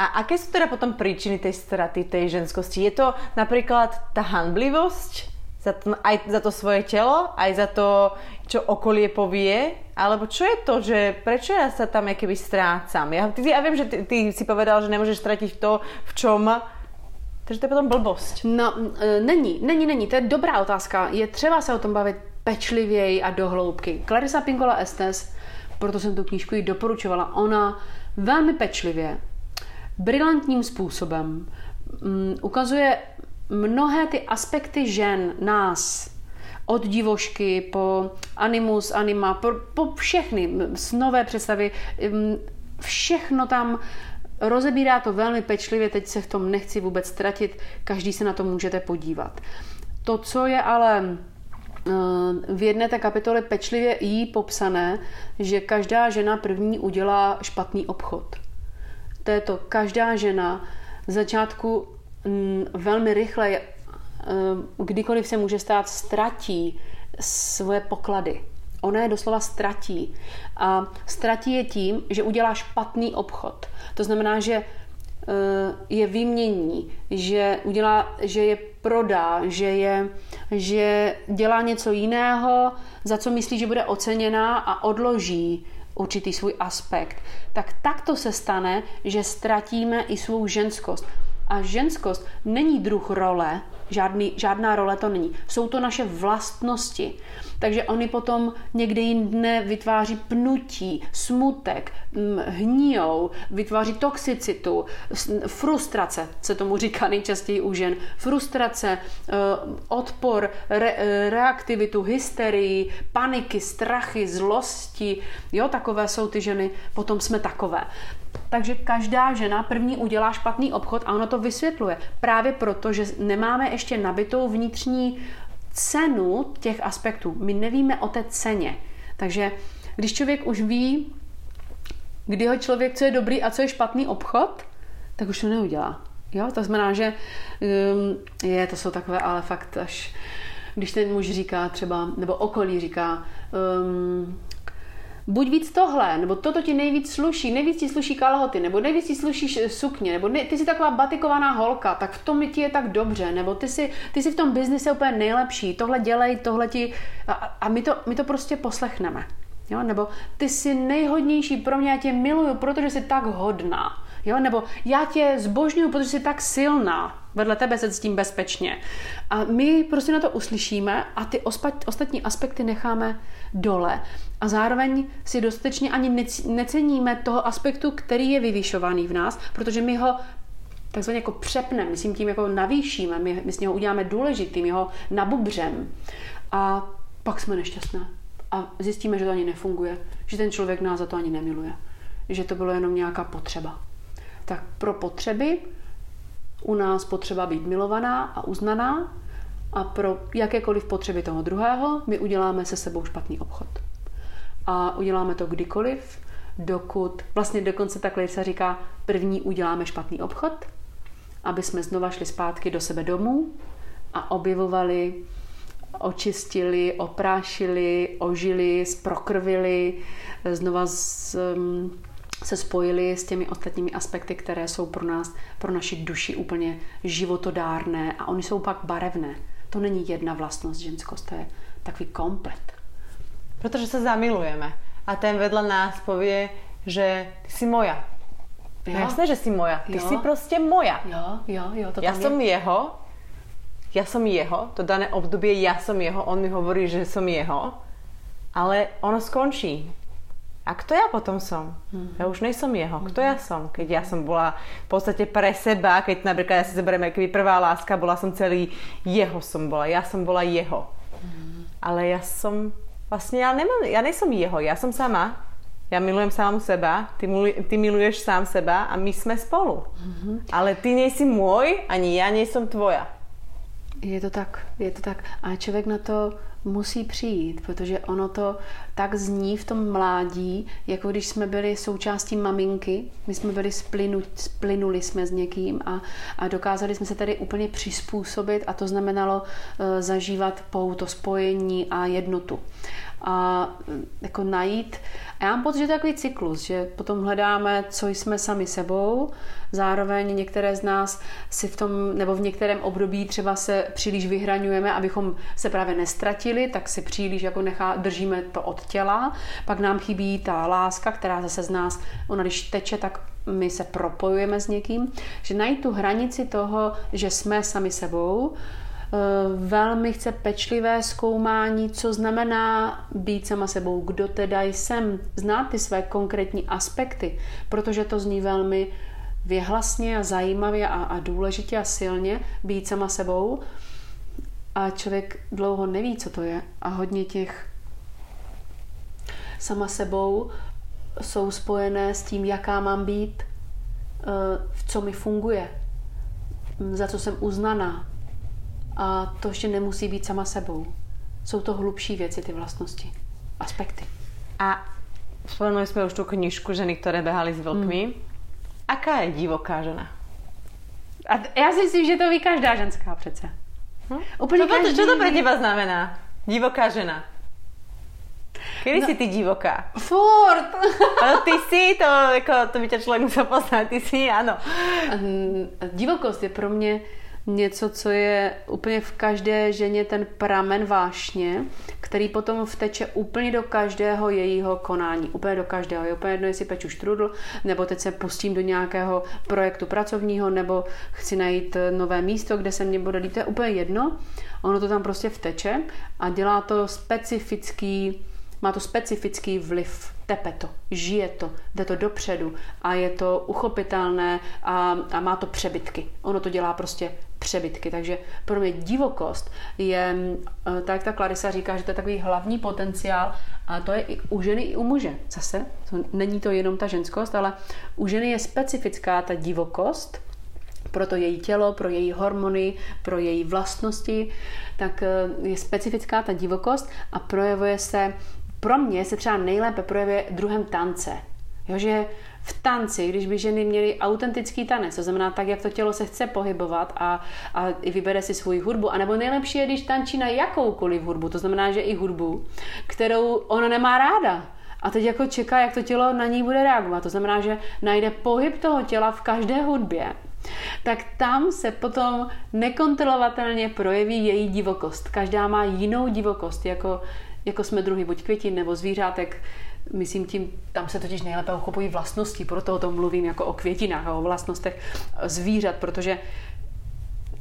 a aké sú teda potom príčiny tej straty tej ženskosti? Je to napríklad tá hanblivosť za to, aj za to svoje telo, aj za to, čo okolie povie? Alebo čo je to, že prečo ja sa tam keby strácam? Ja, ty, ja viem, že ty, ty si povedal, že nemôžeš stratiť to, v čom takže to je potom blbost. No, e, není, není, není. To je dobrá otázka. Je třeba se o tom bavit pečlivěji a dohloubky. Clarissa Pinkola Estes, proto jsem tu knížku jí doporučovala, ona velmi pečlivě, brilantním způsobem um, ukazuje mnohé ty aspekty žen, nás, od divošky po animus, anima, po, po všechny snové představy, um, všechno tam rozebírá to velmi pečlivě, teď se v tom nechci vůbec ztratit, každý se na to můžete podívat. To, co je ale v jedné té kapitole pečlivě jí popsané, že každá žena první udělá špatný obchod. To je to, každá žena v začátku mm, velmi rychle, eh, kdykoliv se může stát, ztratí svoje poklady. Ona je doslova ztratí. A ztratí je tím, že udělá špatný obchod. To znamená, že Eh, je vymění, že, udělá, že je prodá, že, je, že dělá něco jiného, za co myslí, že bude oceněná a odloží určitý svůj aspekt, tak takto se stane, že ztratíme i svou ženskost. A ženskost není druh role, Žádný, žádná role to není. Jsou to naše vlastnosti. Takže oni potom někde jinde vytváří pnutí, smutek, mm, hníjou, vytváří toxicitu, frustrace, se tomu říká nejčastěji u žen. Frustrace, eh, odpor, re, eh, reaktivitu, hysterii, paniky, strachy, zlosti. Jo, takové jsou ty ženy, potom jsme takové. Takže každá žena první udělá špatný obchod a ono to vysvětluje. Právě proto, že nemáme ještě nabitou vnitřní cenu těch aspektů. My nevíme o té ceně. Takže když člověk už ví, kdy ho člověk, co je dobrý a co je špatný obchod, tak už to neudělá. Jo, to znamená, že um, je, to jsou takové, ale fakt až, když ten muž říká třeba, nebo okolí říká, um, buď víc tohle, nebo toto ti nejvíc sluší, nejvíc ti sluší kalhoty, nebo nejvíc ti sluší sukně, nebo ne, ty jsi taková batikovaná holka, tak v tom ti je tak dobře, nebo ty jsi, ty jsi v tom biznise úplně nejlepší, tohle dělej, tohle ti... A, a my, to, my to prostě poslechneme. Jo? Nebo ty jsi nejhodnější pro mě, já tě miluju, protože jsi tak hodná. Jo? Nebo já tě zbožňuju, protože jsi tak silná. Vedle tebe se s tím bezpečně. A my prostě na to uslyšíme a ty ostatní aspekty necháme dole. A zároveň si dostatečně ani nec- neceníme toho aspektu, který je vyvyšovaný v nás, protože my ho takzvaně jako přepneme, myslím tím jako navýšíme, my, my z něho uděláme důležitý, my ho nabubřem. A pak jsme nešťastné. A zjistíme, že to ani nefunguje, že ten člověk nás za to ani nemiluje, že to bylo jenom nějaká potřeba. Tak pro potřeby u nás potřeba být milovaná a uznaná a pro jakékoliv potřeby toho druhého my uděláme se sebou špatný obchod. A uděláme to kdykoliv, dokud, vlastně dokonce takhle se říká, první uděláme špatný obchod, aby jsme znova šli zpátky do sebe domů a objevovali, očistili, oprášili, ožili, sprokrvili, znova z, um, se spojili s těmi ostatními aspekty, které jsou pro nás, pro naši duši úplně životodárné a oni jsou pak barevné. To není jedna vlastnost ženskost, to je takový komplet. Protože sa zamilujeme. A ten vedľa nás povie, že ty si moja. No Jo. jasné, že si moja. Ty Jo. si prostě moja. Jo, jo, jo, to som je. jeho, ja som jeho, to dané obdobie ja som jeho, on mi hovorí, že som jeho, ale ono skončí. A kto ja potom som? Ja už nejsom jeho. Kto ja som? Keď ja som bola v podstate pre seba, keď napríklad ja si zoberiem, keby prvá láska, bola som celý jeho som bola. Ja som bola jeho. Ale ja som, vlastne ja, nemám, ja nejsom jeho, ja som sama. Ja milujem samu seba, ty, miluj, ty miluješ sám seba a my sme spolu. Ale ty nejsi môj, ani ja nejsom tvoja. Je to tak, je to tak. A člověk na to musí přijít, protože ono to tak zní v tom mládí, jako když jsme byli součástí maminky, my jsme byli splinu, splynuli jsme s někým a, a dokázali jsme se tady úplně přizpůsobit a to znamenalo uh, zažívat pouto spojení a jednotu. A jako najít, a já mám pocit, že to je takový cyklus, že potom hledáme, co jsme sami sebou, zároveň některé z nás si v tom, nebo v některém období třeba se příliš vyhraňujeme, abychom se právě nestratili, tak si příliš jako nechá, držíme to od těla, pak nám chybí ta láska, která zase z nás, ona když teče, tak my se propojujeme s někým, že najít tu hranici toho, že jsme sami sebou, velmi chce pečlivé zkoumání, co znamená být sama sebou, kdo teda jsem, znát ty své konkrétní aspekty, protože to zní velmi věhlasně a zajímavě a, a důležitě a silně být sama sebou. A člověk dlouho neví, co to je. A hodně těch sama sebou jsou spojené s tím, jaká mám být, eh, v co mi funguje, za co jsem uznaná. A to ještě nemusí být sama sebou. Jsou to hlubší věci, ty vlastnosti, aspekty. A spomenuli sme už tú knižku Ženy, ktoré behali s vlkmi. Hmm. Aká je divoká žena? A já si myslím, že to ví každá ženská přece. Hm? Úplně čo, to, každý čo to ví. teba znamená? Divoká žena. Kedy No. si ty divoká? Furt! [LAUGHS] Ale ty si, to, jako, to by ťa člověk musel poznat, ty si, ano. Divokost je pro mě něco, co je úplně v každé ženě ten pramen vášně, který potom vteče úplně do každého jejího konání, úplně do každého. Je úplně jedno, jestli peču štrudl, nebo teď se pustím do nějakého projektu pracovního, nebo chci najít nové místo, kde se mě bude líbit, to je úplně jedno. Ono to tam prostě vteče a dělá to specifický má to specifický vliv, tepe to, žije to, jde to dopředu a je to uchopitelné a, a má to přebytky. Ono to dělá prostě přebytky, takže pro mě divokost je, eh, tak jak ta Clarisa říká, že to je takový hlavní potenciál a to je i u ženy, i u muže. Zase, to, není to jenom ta ženskost, ale u ženy je specifická ta divokost, pro to její tělo, pro její hormony, pro její vlastnosti, tak eh, je specifická ta divokost a projevuje se pro mě se třeba nejlépe projevuje druhem tance. Jo, že v tanci, když by ženy měly autentický tanec, to znamená tak, jak to tělo se chce pohybovat a, a vybere si svou hudbu, anebo nejlepší je, když tančí na jakoukoliv hudbu, to znamená, že i hudbu, kterou ona nemá ráda. A teď jako čeká, jak to tělo na ní bude reagovat. To znamená, že najde pohyb toho těla v každé hudbě, tak tam se potom nekontrolovatelně projeví její divokost. Každá má jinou divokost, jako jako jsme druhy buď květin nebo zvířátek, myslím tím, tam se totiž nejlépe uchopují vlastnosti, proto o tom mluvím jako o květinách o vlastnostech zvířat, protože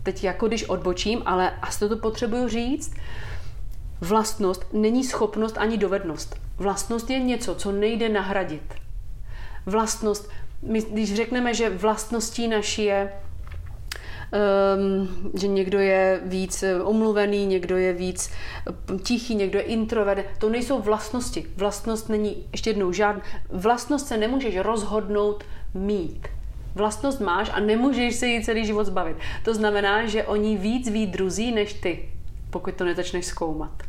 teď jako když odbočím, ale asi to potřebuju říct, vlastnost není schopnost ani dovednost. Vlastnost je něco, co nejde nahradit. Vlastnost, my, když řekneme, že vlastností naší je že někdo je víc eh, omluvený, někdo je víc eh, tichý, někdo je introvert. To nejsou vlastnosti. Vlastnost není ještě jednou žádná. Vlastnost se nemůžeš rozhodnout mít. Vlastnost máš a nemůžeš se jí celý život zbavit. To znamená, že oni víc ví druzí než ty, pokud to nezačneš zkoumat.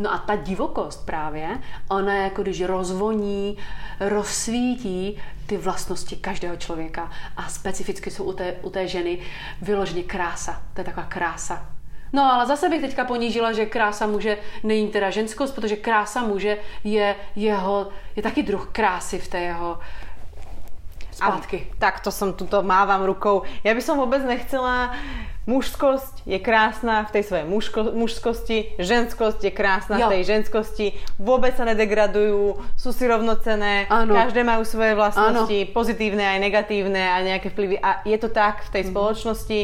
No a ta divokost právě, ona jako když rozvoní, rozsvítí ty vlastnosti každého člověka a specificky jsou u té, u té ženy vyloženě krása. To je taková krása. No ale zase bych teďka ponížila, že krása muže není teda ženskost, protože krása muže je jeho, je taky druh krásy v té jeho zpátky. A, tak to som tuto mávam rukou. Ja by som vôbec nechcela Mužskosť je krásna v tej svojej mužko, mužskosti, ženskosť je krásna jo. v tej ženskosti, vôbec sa nedegradujú, sú si rovnocené, ano. každé majú svoje vlastnosti, ano. pozitívne aj negatívne a nejaké vplyvy. A je to tak v tej mm. spoločnosti,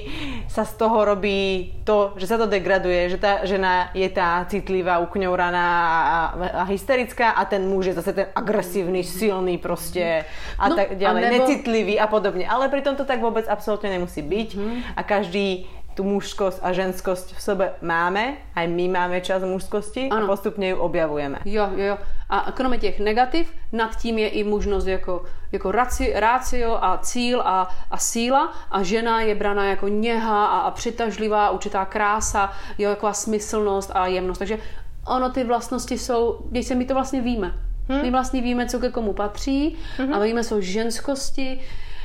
sa z toho robí to, že sa to degraduje, že tá žena je tá citlivá, ukňouraná a, a hysterická a ten muž je zase ten agresívny, silný proste a no, tak ďalej, a nebo... necitlivý a podobne. Ale pritom to tak vôbec absolútne nemusí byť mm. a každý tu mužskosť a ženskosť v sebe máme, aj my máme čas mužskosti ano. a postupně ju objavujeme. Jo, jo, jo. A kromě těch negativ, nad tím je i možnost jako, jako raci, rácio a cíl a, a síla a žena je brana jako něha a, a přitažlivá, určitá krása, jo, jako smyslnost a jemnost. Takže ono ty vlastnosti jsou, když se my to vlastně víme. Hmm. My vlastně víme, co ke komu patří hmm. a víme o ženskosti.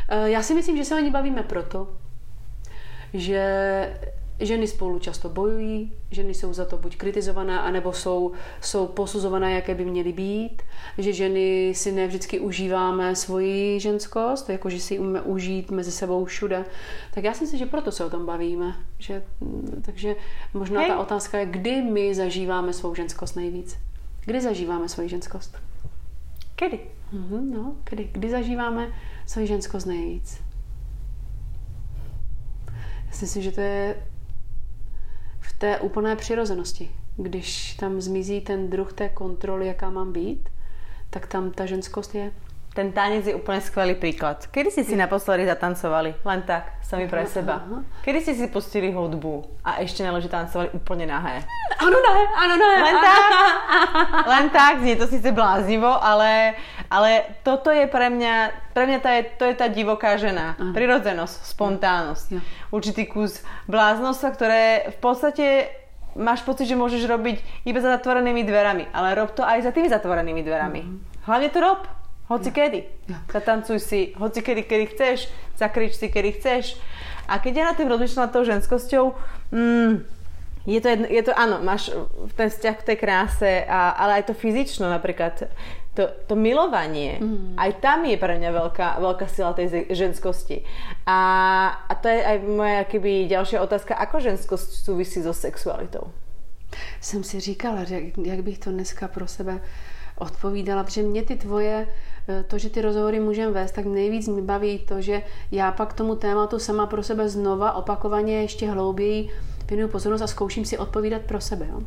Eh, já si myslím, že se o ní bavíme proto, že ženy spolu často bojují, ženy jsou za to buď kritizované, anebo jsou, jsou posuzované, jaké by měly být, že ženy si nevždycky užíváme svoji ženskost, jakože si ji umíme užít mezi sebou všude. Tak já si myslím, že proto se o tom bavíme. Že, takže možná Hej. ta otázka je, kdy my zažíváme svou ženskost nejvíc. Kdy zažíváme svoji ženskost? Kdy? Mhm, no, kdy? Kdy zažíváme svoji ženskost nejvíc? Já si myslím, že to je v té úplné přirozenosti. Když tam zmizí ten druh té kontroly, jaká mám být, tak tam ta ženskost je. Ten tanec je úplne skvelý príklad. Kedy ste si naposledy zatancovali? Len tak, sami pre seba. Aha. Kedy ste si pustili hudbu a ešte neleže tancovali úplne nahé? Ano, nahé, ano, nahé. Len tak, [LAUGHS] len tak, znie to síce bláznivo, ale, ale toto je pre mňa, pre to je, to je tá divoká žena. Spontánnosť. Ja. Určitý kus bláznostva, ktoré v podstate máš pocit, že môžeš robiť iba za zatvorenými dverami, ale rob to aj za tými zatvorenými dverami. Mm. Hlavne to rob. Hoci ja. kedy. Ja. Zatancuj si hoci kedy, kedy chceš, zakrič si, kedy chceš. A keď ja na tým rozmýšľam tou ženskosťou, mm, je to, jedno, je to, áno, máš ten vzťah k tej kráse, a, ale aj to fyzično napríklad, to, to milovanie, mm. aj tam je pre mňa veľká, veľká sila tej ženskosti. A, a to je aj moja keby ďalšia otázka, ako ženskosť súvisí so sexualitou? Jsem si říkala, jak, jak bych to dneska pro sebe odpovídala, protože mě ty tvoje, to, že ty rozhovory můžeme vést, tak nejvíc mi baví to, že já pak tomu tématu sama pro sebe znova opakovaně ještě hlouběji věnuju pozornost a zkouším si odpovídat pro sebe. Jo.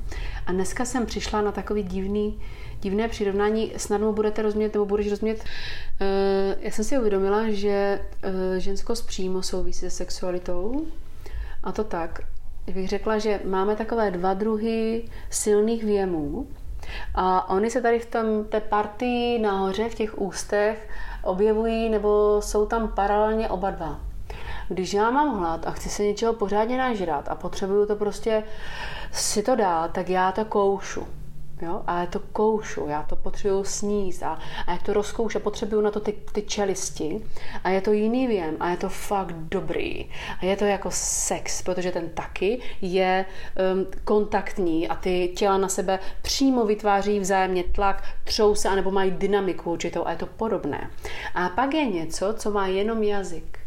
A dneska jsem přišla na takový divný, divné přirovnání, snadno budete rozumět, nebo budeš rozumět. Uh, já jsem si uvědomila, že uh, ženskost přímo souvisí se sexualitou. A to tak, bych řekla, že máme takové dva druhy silných věmů. A oni se tady v tom, té partii nahoře, v těch ústech, objevují nebo jsou tam paralelně oba dva. Když já mám hlad a chci se něčeho pořádně nažrat a potřebuju to prostě si to dát, tak já to koušu. Jo? A já to koušu, já to potřebuju sníst a, a jak to rozkoušu, potřebuju na to ty, ty čelisti a je to jiný věm a je to fakt dobrý a je to jako sex, protože ten taky je um, kontaktní a ty těla na sebe přímo vytváří vzájemně tlak, třou se anebo mají dynamiku určitou a je to podobné. A pak je něco, co má jenom jazyk.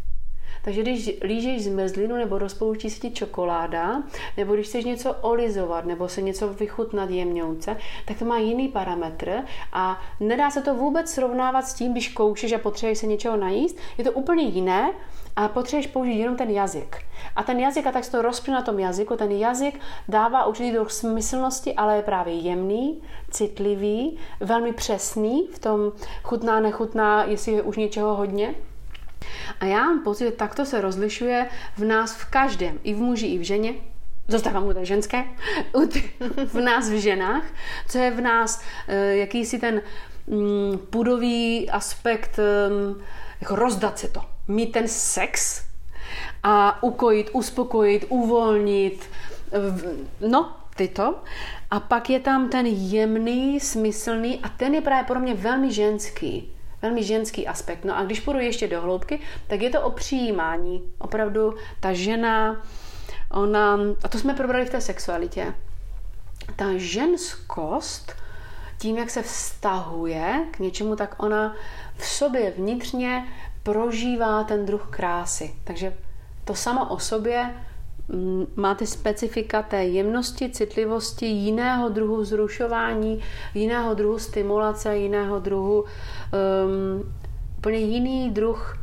Takže když lížeš zmrzlinu nebo rozpouští se ti čokoláda, nebo když chceš něco olizovat nebo se něco vychutnat jemňouce, tak to má jiný parametr a nedá se to vůbec srovnávat s tím, když koušeš a potřebuješ se něčeho najíst. Je to úplně jiné a potřebuješ použít jenom ten jazyk. A ten jazyk, a tak se to rozplyne na tom jazyku, ten jazyk dává určitý druh smyslnosti, ale je právě jemný, citlivý, velmi přesný v tom chutná, nechutná, jestli je už něčeho hodně. A já mám pocit, že takto se rozlišuje v nás v každém, i v muži, i v ženě, zůstávám u té ženské, v nás v ženách, co je v nás eh, jakýsi ten mm, pudový aspekt, mm, jako rozdat se to, mít ten sex a ukojit, uspokojit, uvolnit, no, tyto. A pak je tam ten jemný, smyslný a ten je právě pro mě velmi ženský velmi ženský aspekt. No a když půjdu ještě do hloubky, tak je to o přijímání. Opravdu ta žena, ona, a to jsme probrali v té sexualitě, ta ženskost, tím, jak se vztahuje k něčemu, tak ona v sobě vnitřně prožívá ten druh krásy. Takže to samo o sobě má ty specifika té jemnosti, citlivosti, jiného druhu vzrušování, jiného druhu stimulace, jiného druhu, um, úplně jiný druh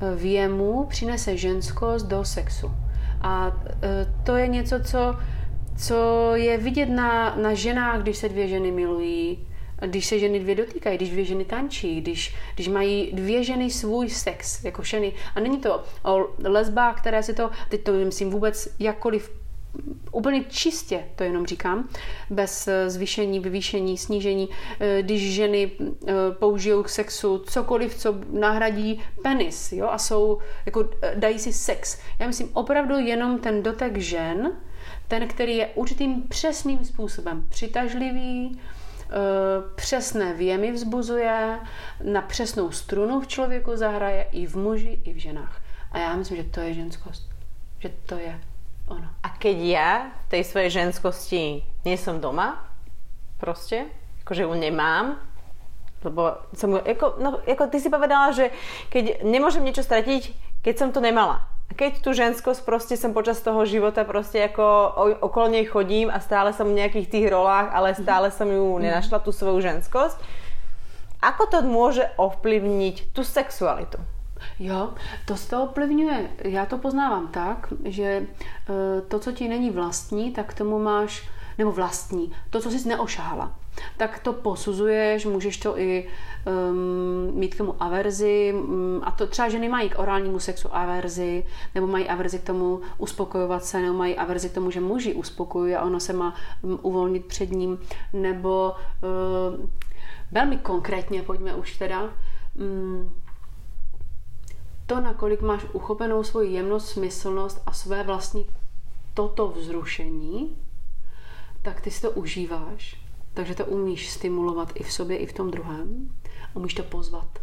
eh, věmu přinese ženskost do sexu. A uh, to je něco, co, co je vidět na, na ženách, když se dvě ženy milují, když se ženy dvě dotýkají, když dvě ženy tančí, když, když mají dvě ženy svůj sex, jako ženy. A není to o lesbách, které si to, teď to myslím vůbec jakkoliv úplně čistě, to jenom říkám, bez eh, zvýšení, vyvýšení, snížení, eh, když ženy eh, použijou k sexu cokoliv, co nahradí penis, jo, a jsou, jako dají si sex. Já myslím opravdu jenom ten dotek žen, ten, který je určitým přesným způsobem přitažlivý, přesné věmy vzbuzuje, na přesnou strunu v člověku zahraje i v muži, i v ženách. A já myslím, že to je ženskost. Že to je ono. A keď ja v tej svojej ženskosti nie som doma, prostě, jakože ju nemám, lebo som, jako, no, jako ty si povedala, že keď nemôžem niečo stratiť, keď som to nemala keď tu ženskosť proste som počas toho života proste ako okolo nej chodím a stále som v nejakých tých rolách, ale stále som ju mhm. nenašla, tú svoju ženskosť, ako to môže ovplyvniť tú sexualitu? Jo, to z toho ovplyvňuje. Já to poznávám tak, že e, to, co ti není vlastní, tak tomu máš, nebo vlastní, to, co jsi neošahala tak to posuzuješ, můžeš to i um, mít k tomu averzi um, a to třeba ženy mají k orálnímu sexu averzi, nebo mají averzi k tomu uspokojovat se, nebo mají averzi k tomu, že muži uspokojují a ono se má um, uvolnit před ním, nebo um, velmi konkrétně, pojďme už teda, um, to, nakolik máš uchopenou svoji jemnost, smyslnost a své vlastní toto vzrušení, tak ty si to užíváš takže to umíš stimulovat i v sobě, i v tom druhém. Umíš to pozvat.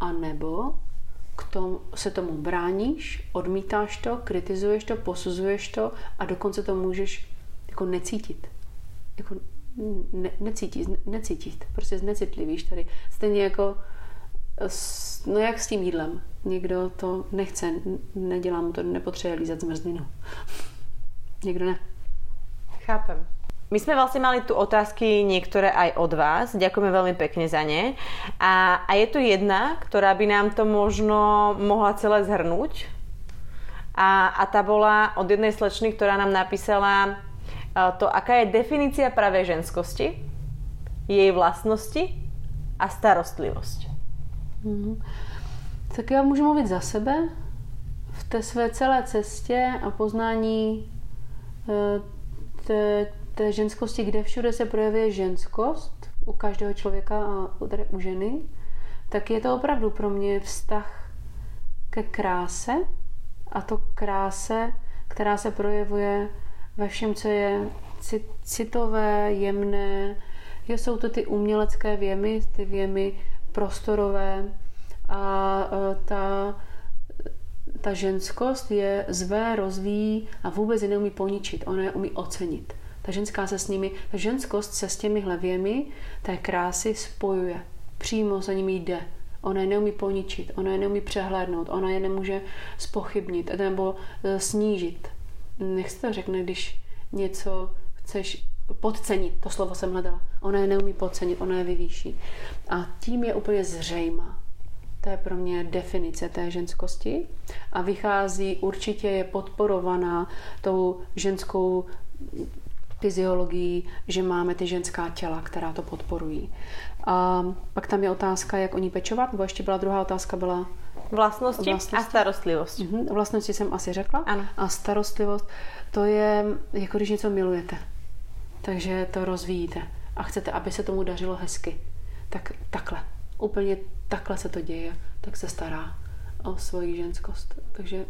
A nebo k tomu, se tomu bráníš, odmítáš to, kritizuješ to, posuzuješ to a dokonce to můžeš jako necítit. Jako ne, necítit, necítit. Prostě znecitlivíš tady. Stejně jako no jak s tím jídlem. Někdo to nechce, nedělá mu to, nepotřebuje lízat zmrzlinu. [LAUGHS] Někdo ne. Chápem. my sme vlastne mali tu otázky niektoré aj od vás. Ďakujeme veľmi pekne za ne. A, a je tu jedna, ktorá by nám to možno mohla celé zhrnúť. A, a tá bola od jednej slečny, ktorá nám napísala to, aká je definícia pravej ženskosti, jej vlastnosti a starostlivosť. Mm-hmm. Tak já můžu mluvit za sebe. V té své celé cestě a poznání e, té, té ženskosti, kde všude se projevuje ženskost u každého člověka a u, tady u ženy, tak je to opravdu pro mě vztah ke kráse a to kráse, která se projevuje ve všem, co je citové, jemné. Jo, jsou to ty umělecké věmy, ty věmy prostorové a e, ta, ta ženskost je zvé, rozvíjí a vůbec je neumí poničit, ona je umí ocenit. Ta ženská se s nimi, ta ženskost se s těmi hlevěmi té krásy spojuje. Přímo za nimi jde. Ona je neumí poničit, ona je neumí přehlédnout, ona je nemůže spochybnit nebo e, snížit. Nech to řekne, když něco chceš podcenit, to slovo jsem hledala. Ona je neumí podcenit, ona je vyvýší. A tím je úplně zřejmá. To je pro mě definice té ženskosti a vychází, určitě je podporovaná tou ženskou fyziologií, že máme ty ženská těla, která to podporují. A pak tam je otázka, jak o ní pečovat, nebo ještě byla druhá otázka, byla Vlastnosti, vlastnosti. a starostlivost. Mhm, vlastnosti jsem asi řekla. Ano. A starostlivost, to je jako když něco milujete. Takže to rozvíjíte a chcete, aby se tomu dařilo hezky. Tak takhle. Úplně takhle se to děje. Tak se stará o svoji ženskost. Takže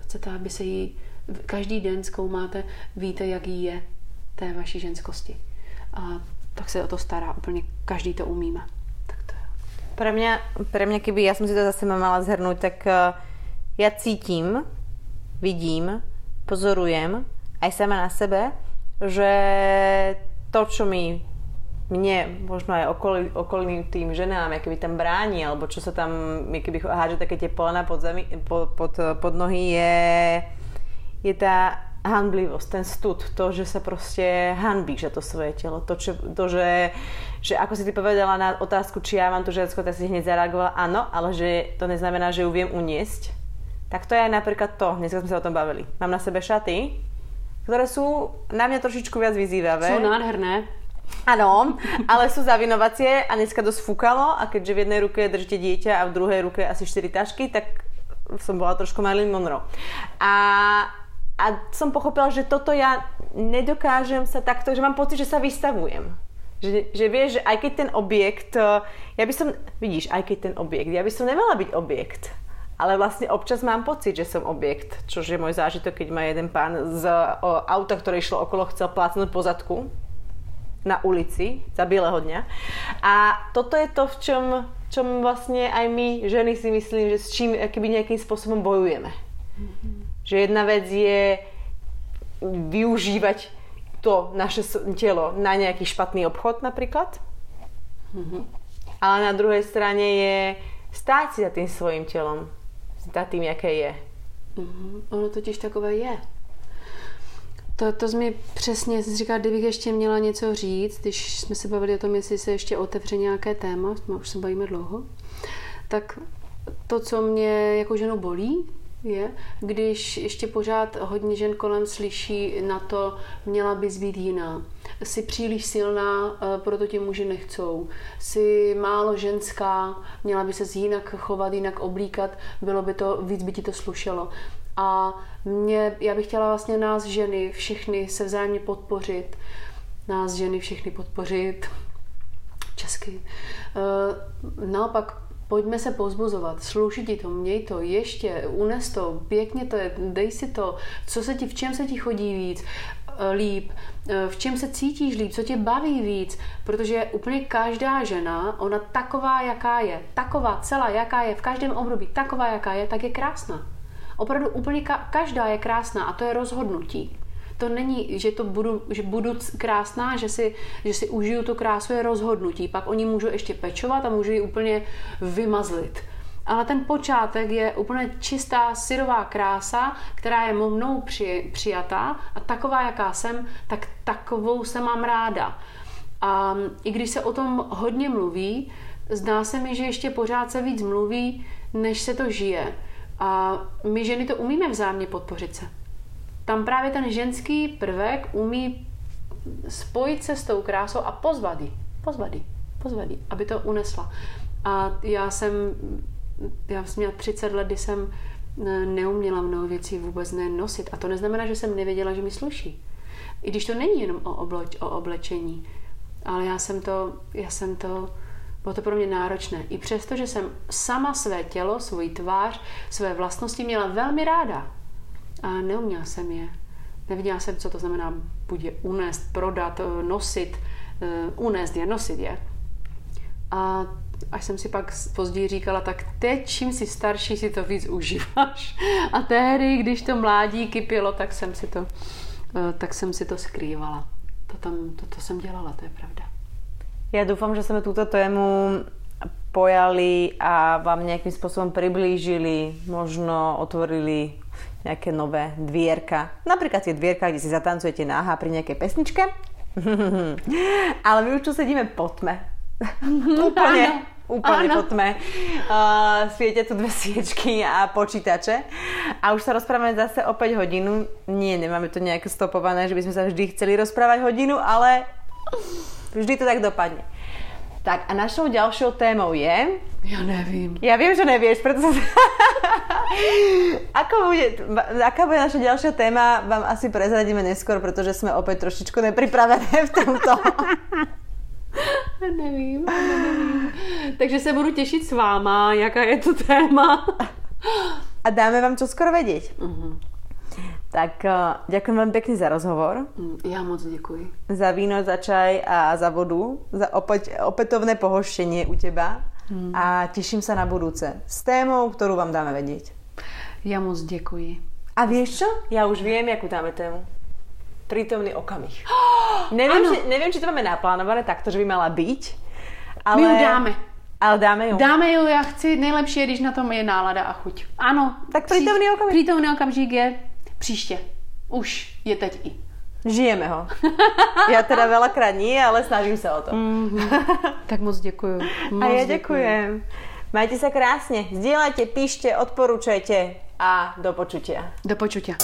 chcete, aby se jí každý den zkoumáte, víte, jak jí je té vaší ženskosti. A tak se o to stará. Úplně každý to umíme. Tak to je. Pre mňa, pre mňa, keby si to zase mala zhrnúť, tak uh, ja cítim, vidím, pozorujem aj sama na sebe, že to, čo mi mne, možno aj okolí, okolným tým ženám, keby tam bráni, alebo čo sa tam, keby hádže také tie polena pod, zemi, pod, pod, pod nohy, je, je tá hanblivosť, ten stud, to, že sa proste hanbíš za to svoje telo. To, čo, to že, že ako si ty povedala na otázku, či ja mám tu žensko, tak si hneď zareagovala, áno, ale že to neznamená, že ju viem uniesť. Tak to je aj napríklad to, dneska sme sa o tom bavili. Mám na sebe šaty, ktoré sú na mňa trošičku viac vyzývavé. Sú nádherné. Áno, ale sú zavinovacie a dneska dosť fúkalo a keďže v jednej ruke držíte dieťa a v druhej ruke asi 4 tašky, tak som bola trošku Marilyn Monroe. A a som pochopila, že toto ja nedokážem sa takto, že mám pocit, že sa vystavujem. Že, že vieš, že aj keď ten objekt, ja by som, vidíš, aj keď ten objekt, ja by som nemala byť objekt. Ale vlastne občas mám pocit, že som objekt, čo je môj zážitok, keď ma jeden pán z o, auta, ktoré išlo okolo, chcel plácnúť po zadku na ulici za bieleho dňa. A toto je to, v čom, čom vlastne aj my, ženy si myslím, že s čím keby nejakým spôsobom bojujeme. Mm-hmm že jedna vec je využívať to naše telo na nejaký špatný obchod napríklad. Mm-hmm. Ale na druhej strane je stáť si za tým svojím telom. Za tým, jaké je. Mm-hmm. Ono totiž takové je. To, to jsi mi přesně říká, kdybych ještě měla něco říct, když jsme se bavili o tom, jestli se ještě otevře nějaké téma, už se bavíme dlouho, tak to, co mě jako ženu bolí, je, když ještě pořád hodně žen kolem slyší na to, měla bys být jiná. Jsi příliš silná, eh, proto tě muži nechcou. Jsi málo ženská, měla by se jinak chovat, jinak oblíkat, bylo by to, víc by ti to slušelo. A mě, já bych chtěla vlastně nás ženy, všechny se vzájemně podpořit. Nás ženy všechny podpořit. Česky. Eh, naopak Pojďme se pozbuzovat, sluší ti to, měj to, ještě, unes to, pěkně to je, dej si to, co se ti, v čem se ti chodí víc, eh, líp, eh, v čem se cítíš líp, co tě baví víc, protože úplně každá žena, ona taková, jaká je, taková celá, jaká je, v každém období taková, jaká je, tak je krásná. Opravdu úplně ka- každá je krásná a to je rozhodnutí to není, že to budu, že budu krásná, že si, že si užiju tu krásu, je rozhodnutí. Pak oni můžu ještě pečovat a můžu ji úplně vymazlit. ale ten počátek je úplně čistá syrová krása, která je mnou při, přijatá a taková, jaká jsem, tak takovou se mám ráda. A i když se o tom hodně mluví, zdá se mi, že ještě pořád se víc mluví, než se to žije. A my ženy to umíme vzájemně podpořit se. Tam právě ten ženský prvek umí spojit se s tou krásou a pozvat ji, pozvat ji, pozvat ji, aby to unesla. A já jsem, já jsem měla 30 let, kdy jsem neuměla mnoho věcí vůbec nenosit. A to neznamená, že jsem nevěděla, že mi sluší. I když to není jenom o, obleč, o oblečení. Ale já jsem to, já jsem to, bylo to pro mě náročné. I přesto, že jsem sama své tělo, svůj tvář, své vlastnosti měla velmi ráda. A neuměla jsem je. Neviděla jsem, co to znamená buď je unést, prodat, eh, nosit, eh, unést je, nosit je. A až jsem si pak později říkala, tak teď, čím jsi starší, si to víc užíváš. [LAUGHS] A tehdy, když to mládí kypilo, tak jsem si to, eh, tak jsem si to skrývala. To, tam, to, to jsem dělala, to je pravda. Já doufám, že jsme tuto tému pojali a vám nějakým způsobem přiblížili, možno otvorili nejaké nové dvierka. Napríklad tie dvierka, kde si zatancujete náha pri nejakej pesničke. [LAUGHS] Ale my už tu sedíme po tme. úplne, úplne po tme. Uh, svietia tu dve sviečky a počítače. A už sa rozprávame zase o 5 hodinu. Nie, nemáme to nejak stopované, že by sme sa vždy chceli rozprávať hodinu, ale vždy to tak dopadne. Tak a našou ďalšou témou je... Já nevím. Já vím, že nevíš, protože... [LAUGHS] Ako bude, aká bude naša ďalšia téma, vám asi prezradíme neskôr, protože jsme opět trošičku nepripravené v tomto. [LAUGHS] nevím, nevím. Takže se budu těšit s váma, jaká je to téma. A dáme vám čo skoro vědět. Uh-huh. Tak ďakujem veľmi pekne za rozhovor. Mm, ja moc děkuji. Za víno, za čaj a za vodu. Za opäť, opätovné pohoštění u teba. Hmm. A těším se na budúce s témou, kterou vám dáme vědět. Já moc děkuji. A víš čo? Já už vím, jakou dáme tému. Prítomný okamih. [GASPS] nevím, či, nevím, či to máme naplánované takto, že by mala být. Ale... My ju dáme. Ale dáme ju. Dáme ju, já chci, nejlepší je, když na tom je nálada a chuť. Ano. Tak prítomný okamih. Prítomný okamžik je Příště. Už je teď i. Žijeme ho. [LAUGHS] Já teda velakrát ní, ale snažím se o to. Mm-hmm. [LAUGHS] tak moc děkuju. Moc a já děkuji. Majte se krásně. Sdílejte, píšte, odporučujte a do počutia. Do počutia.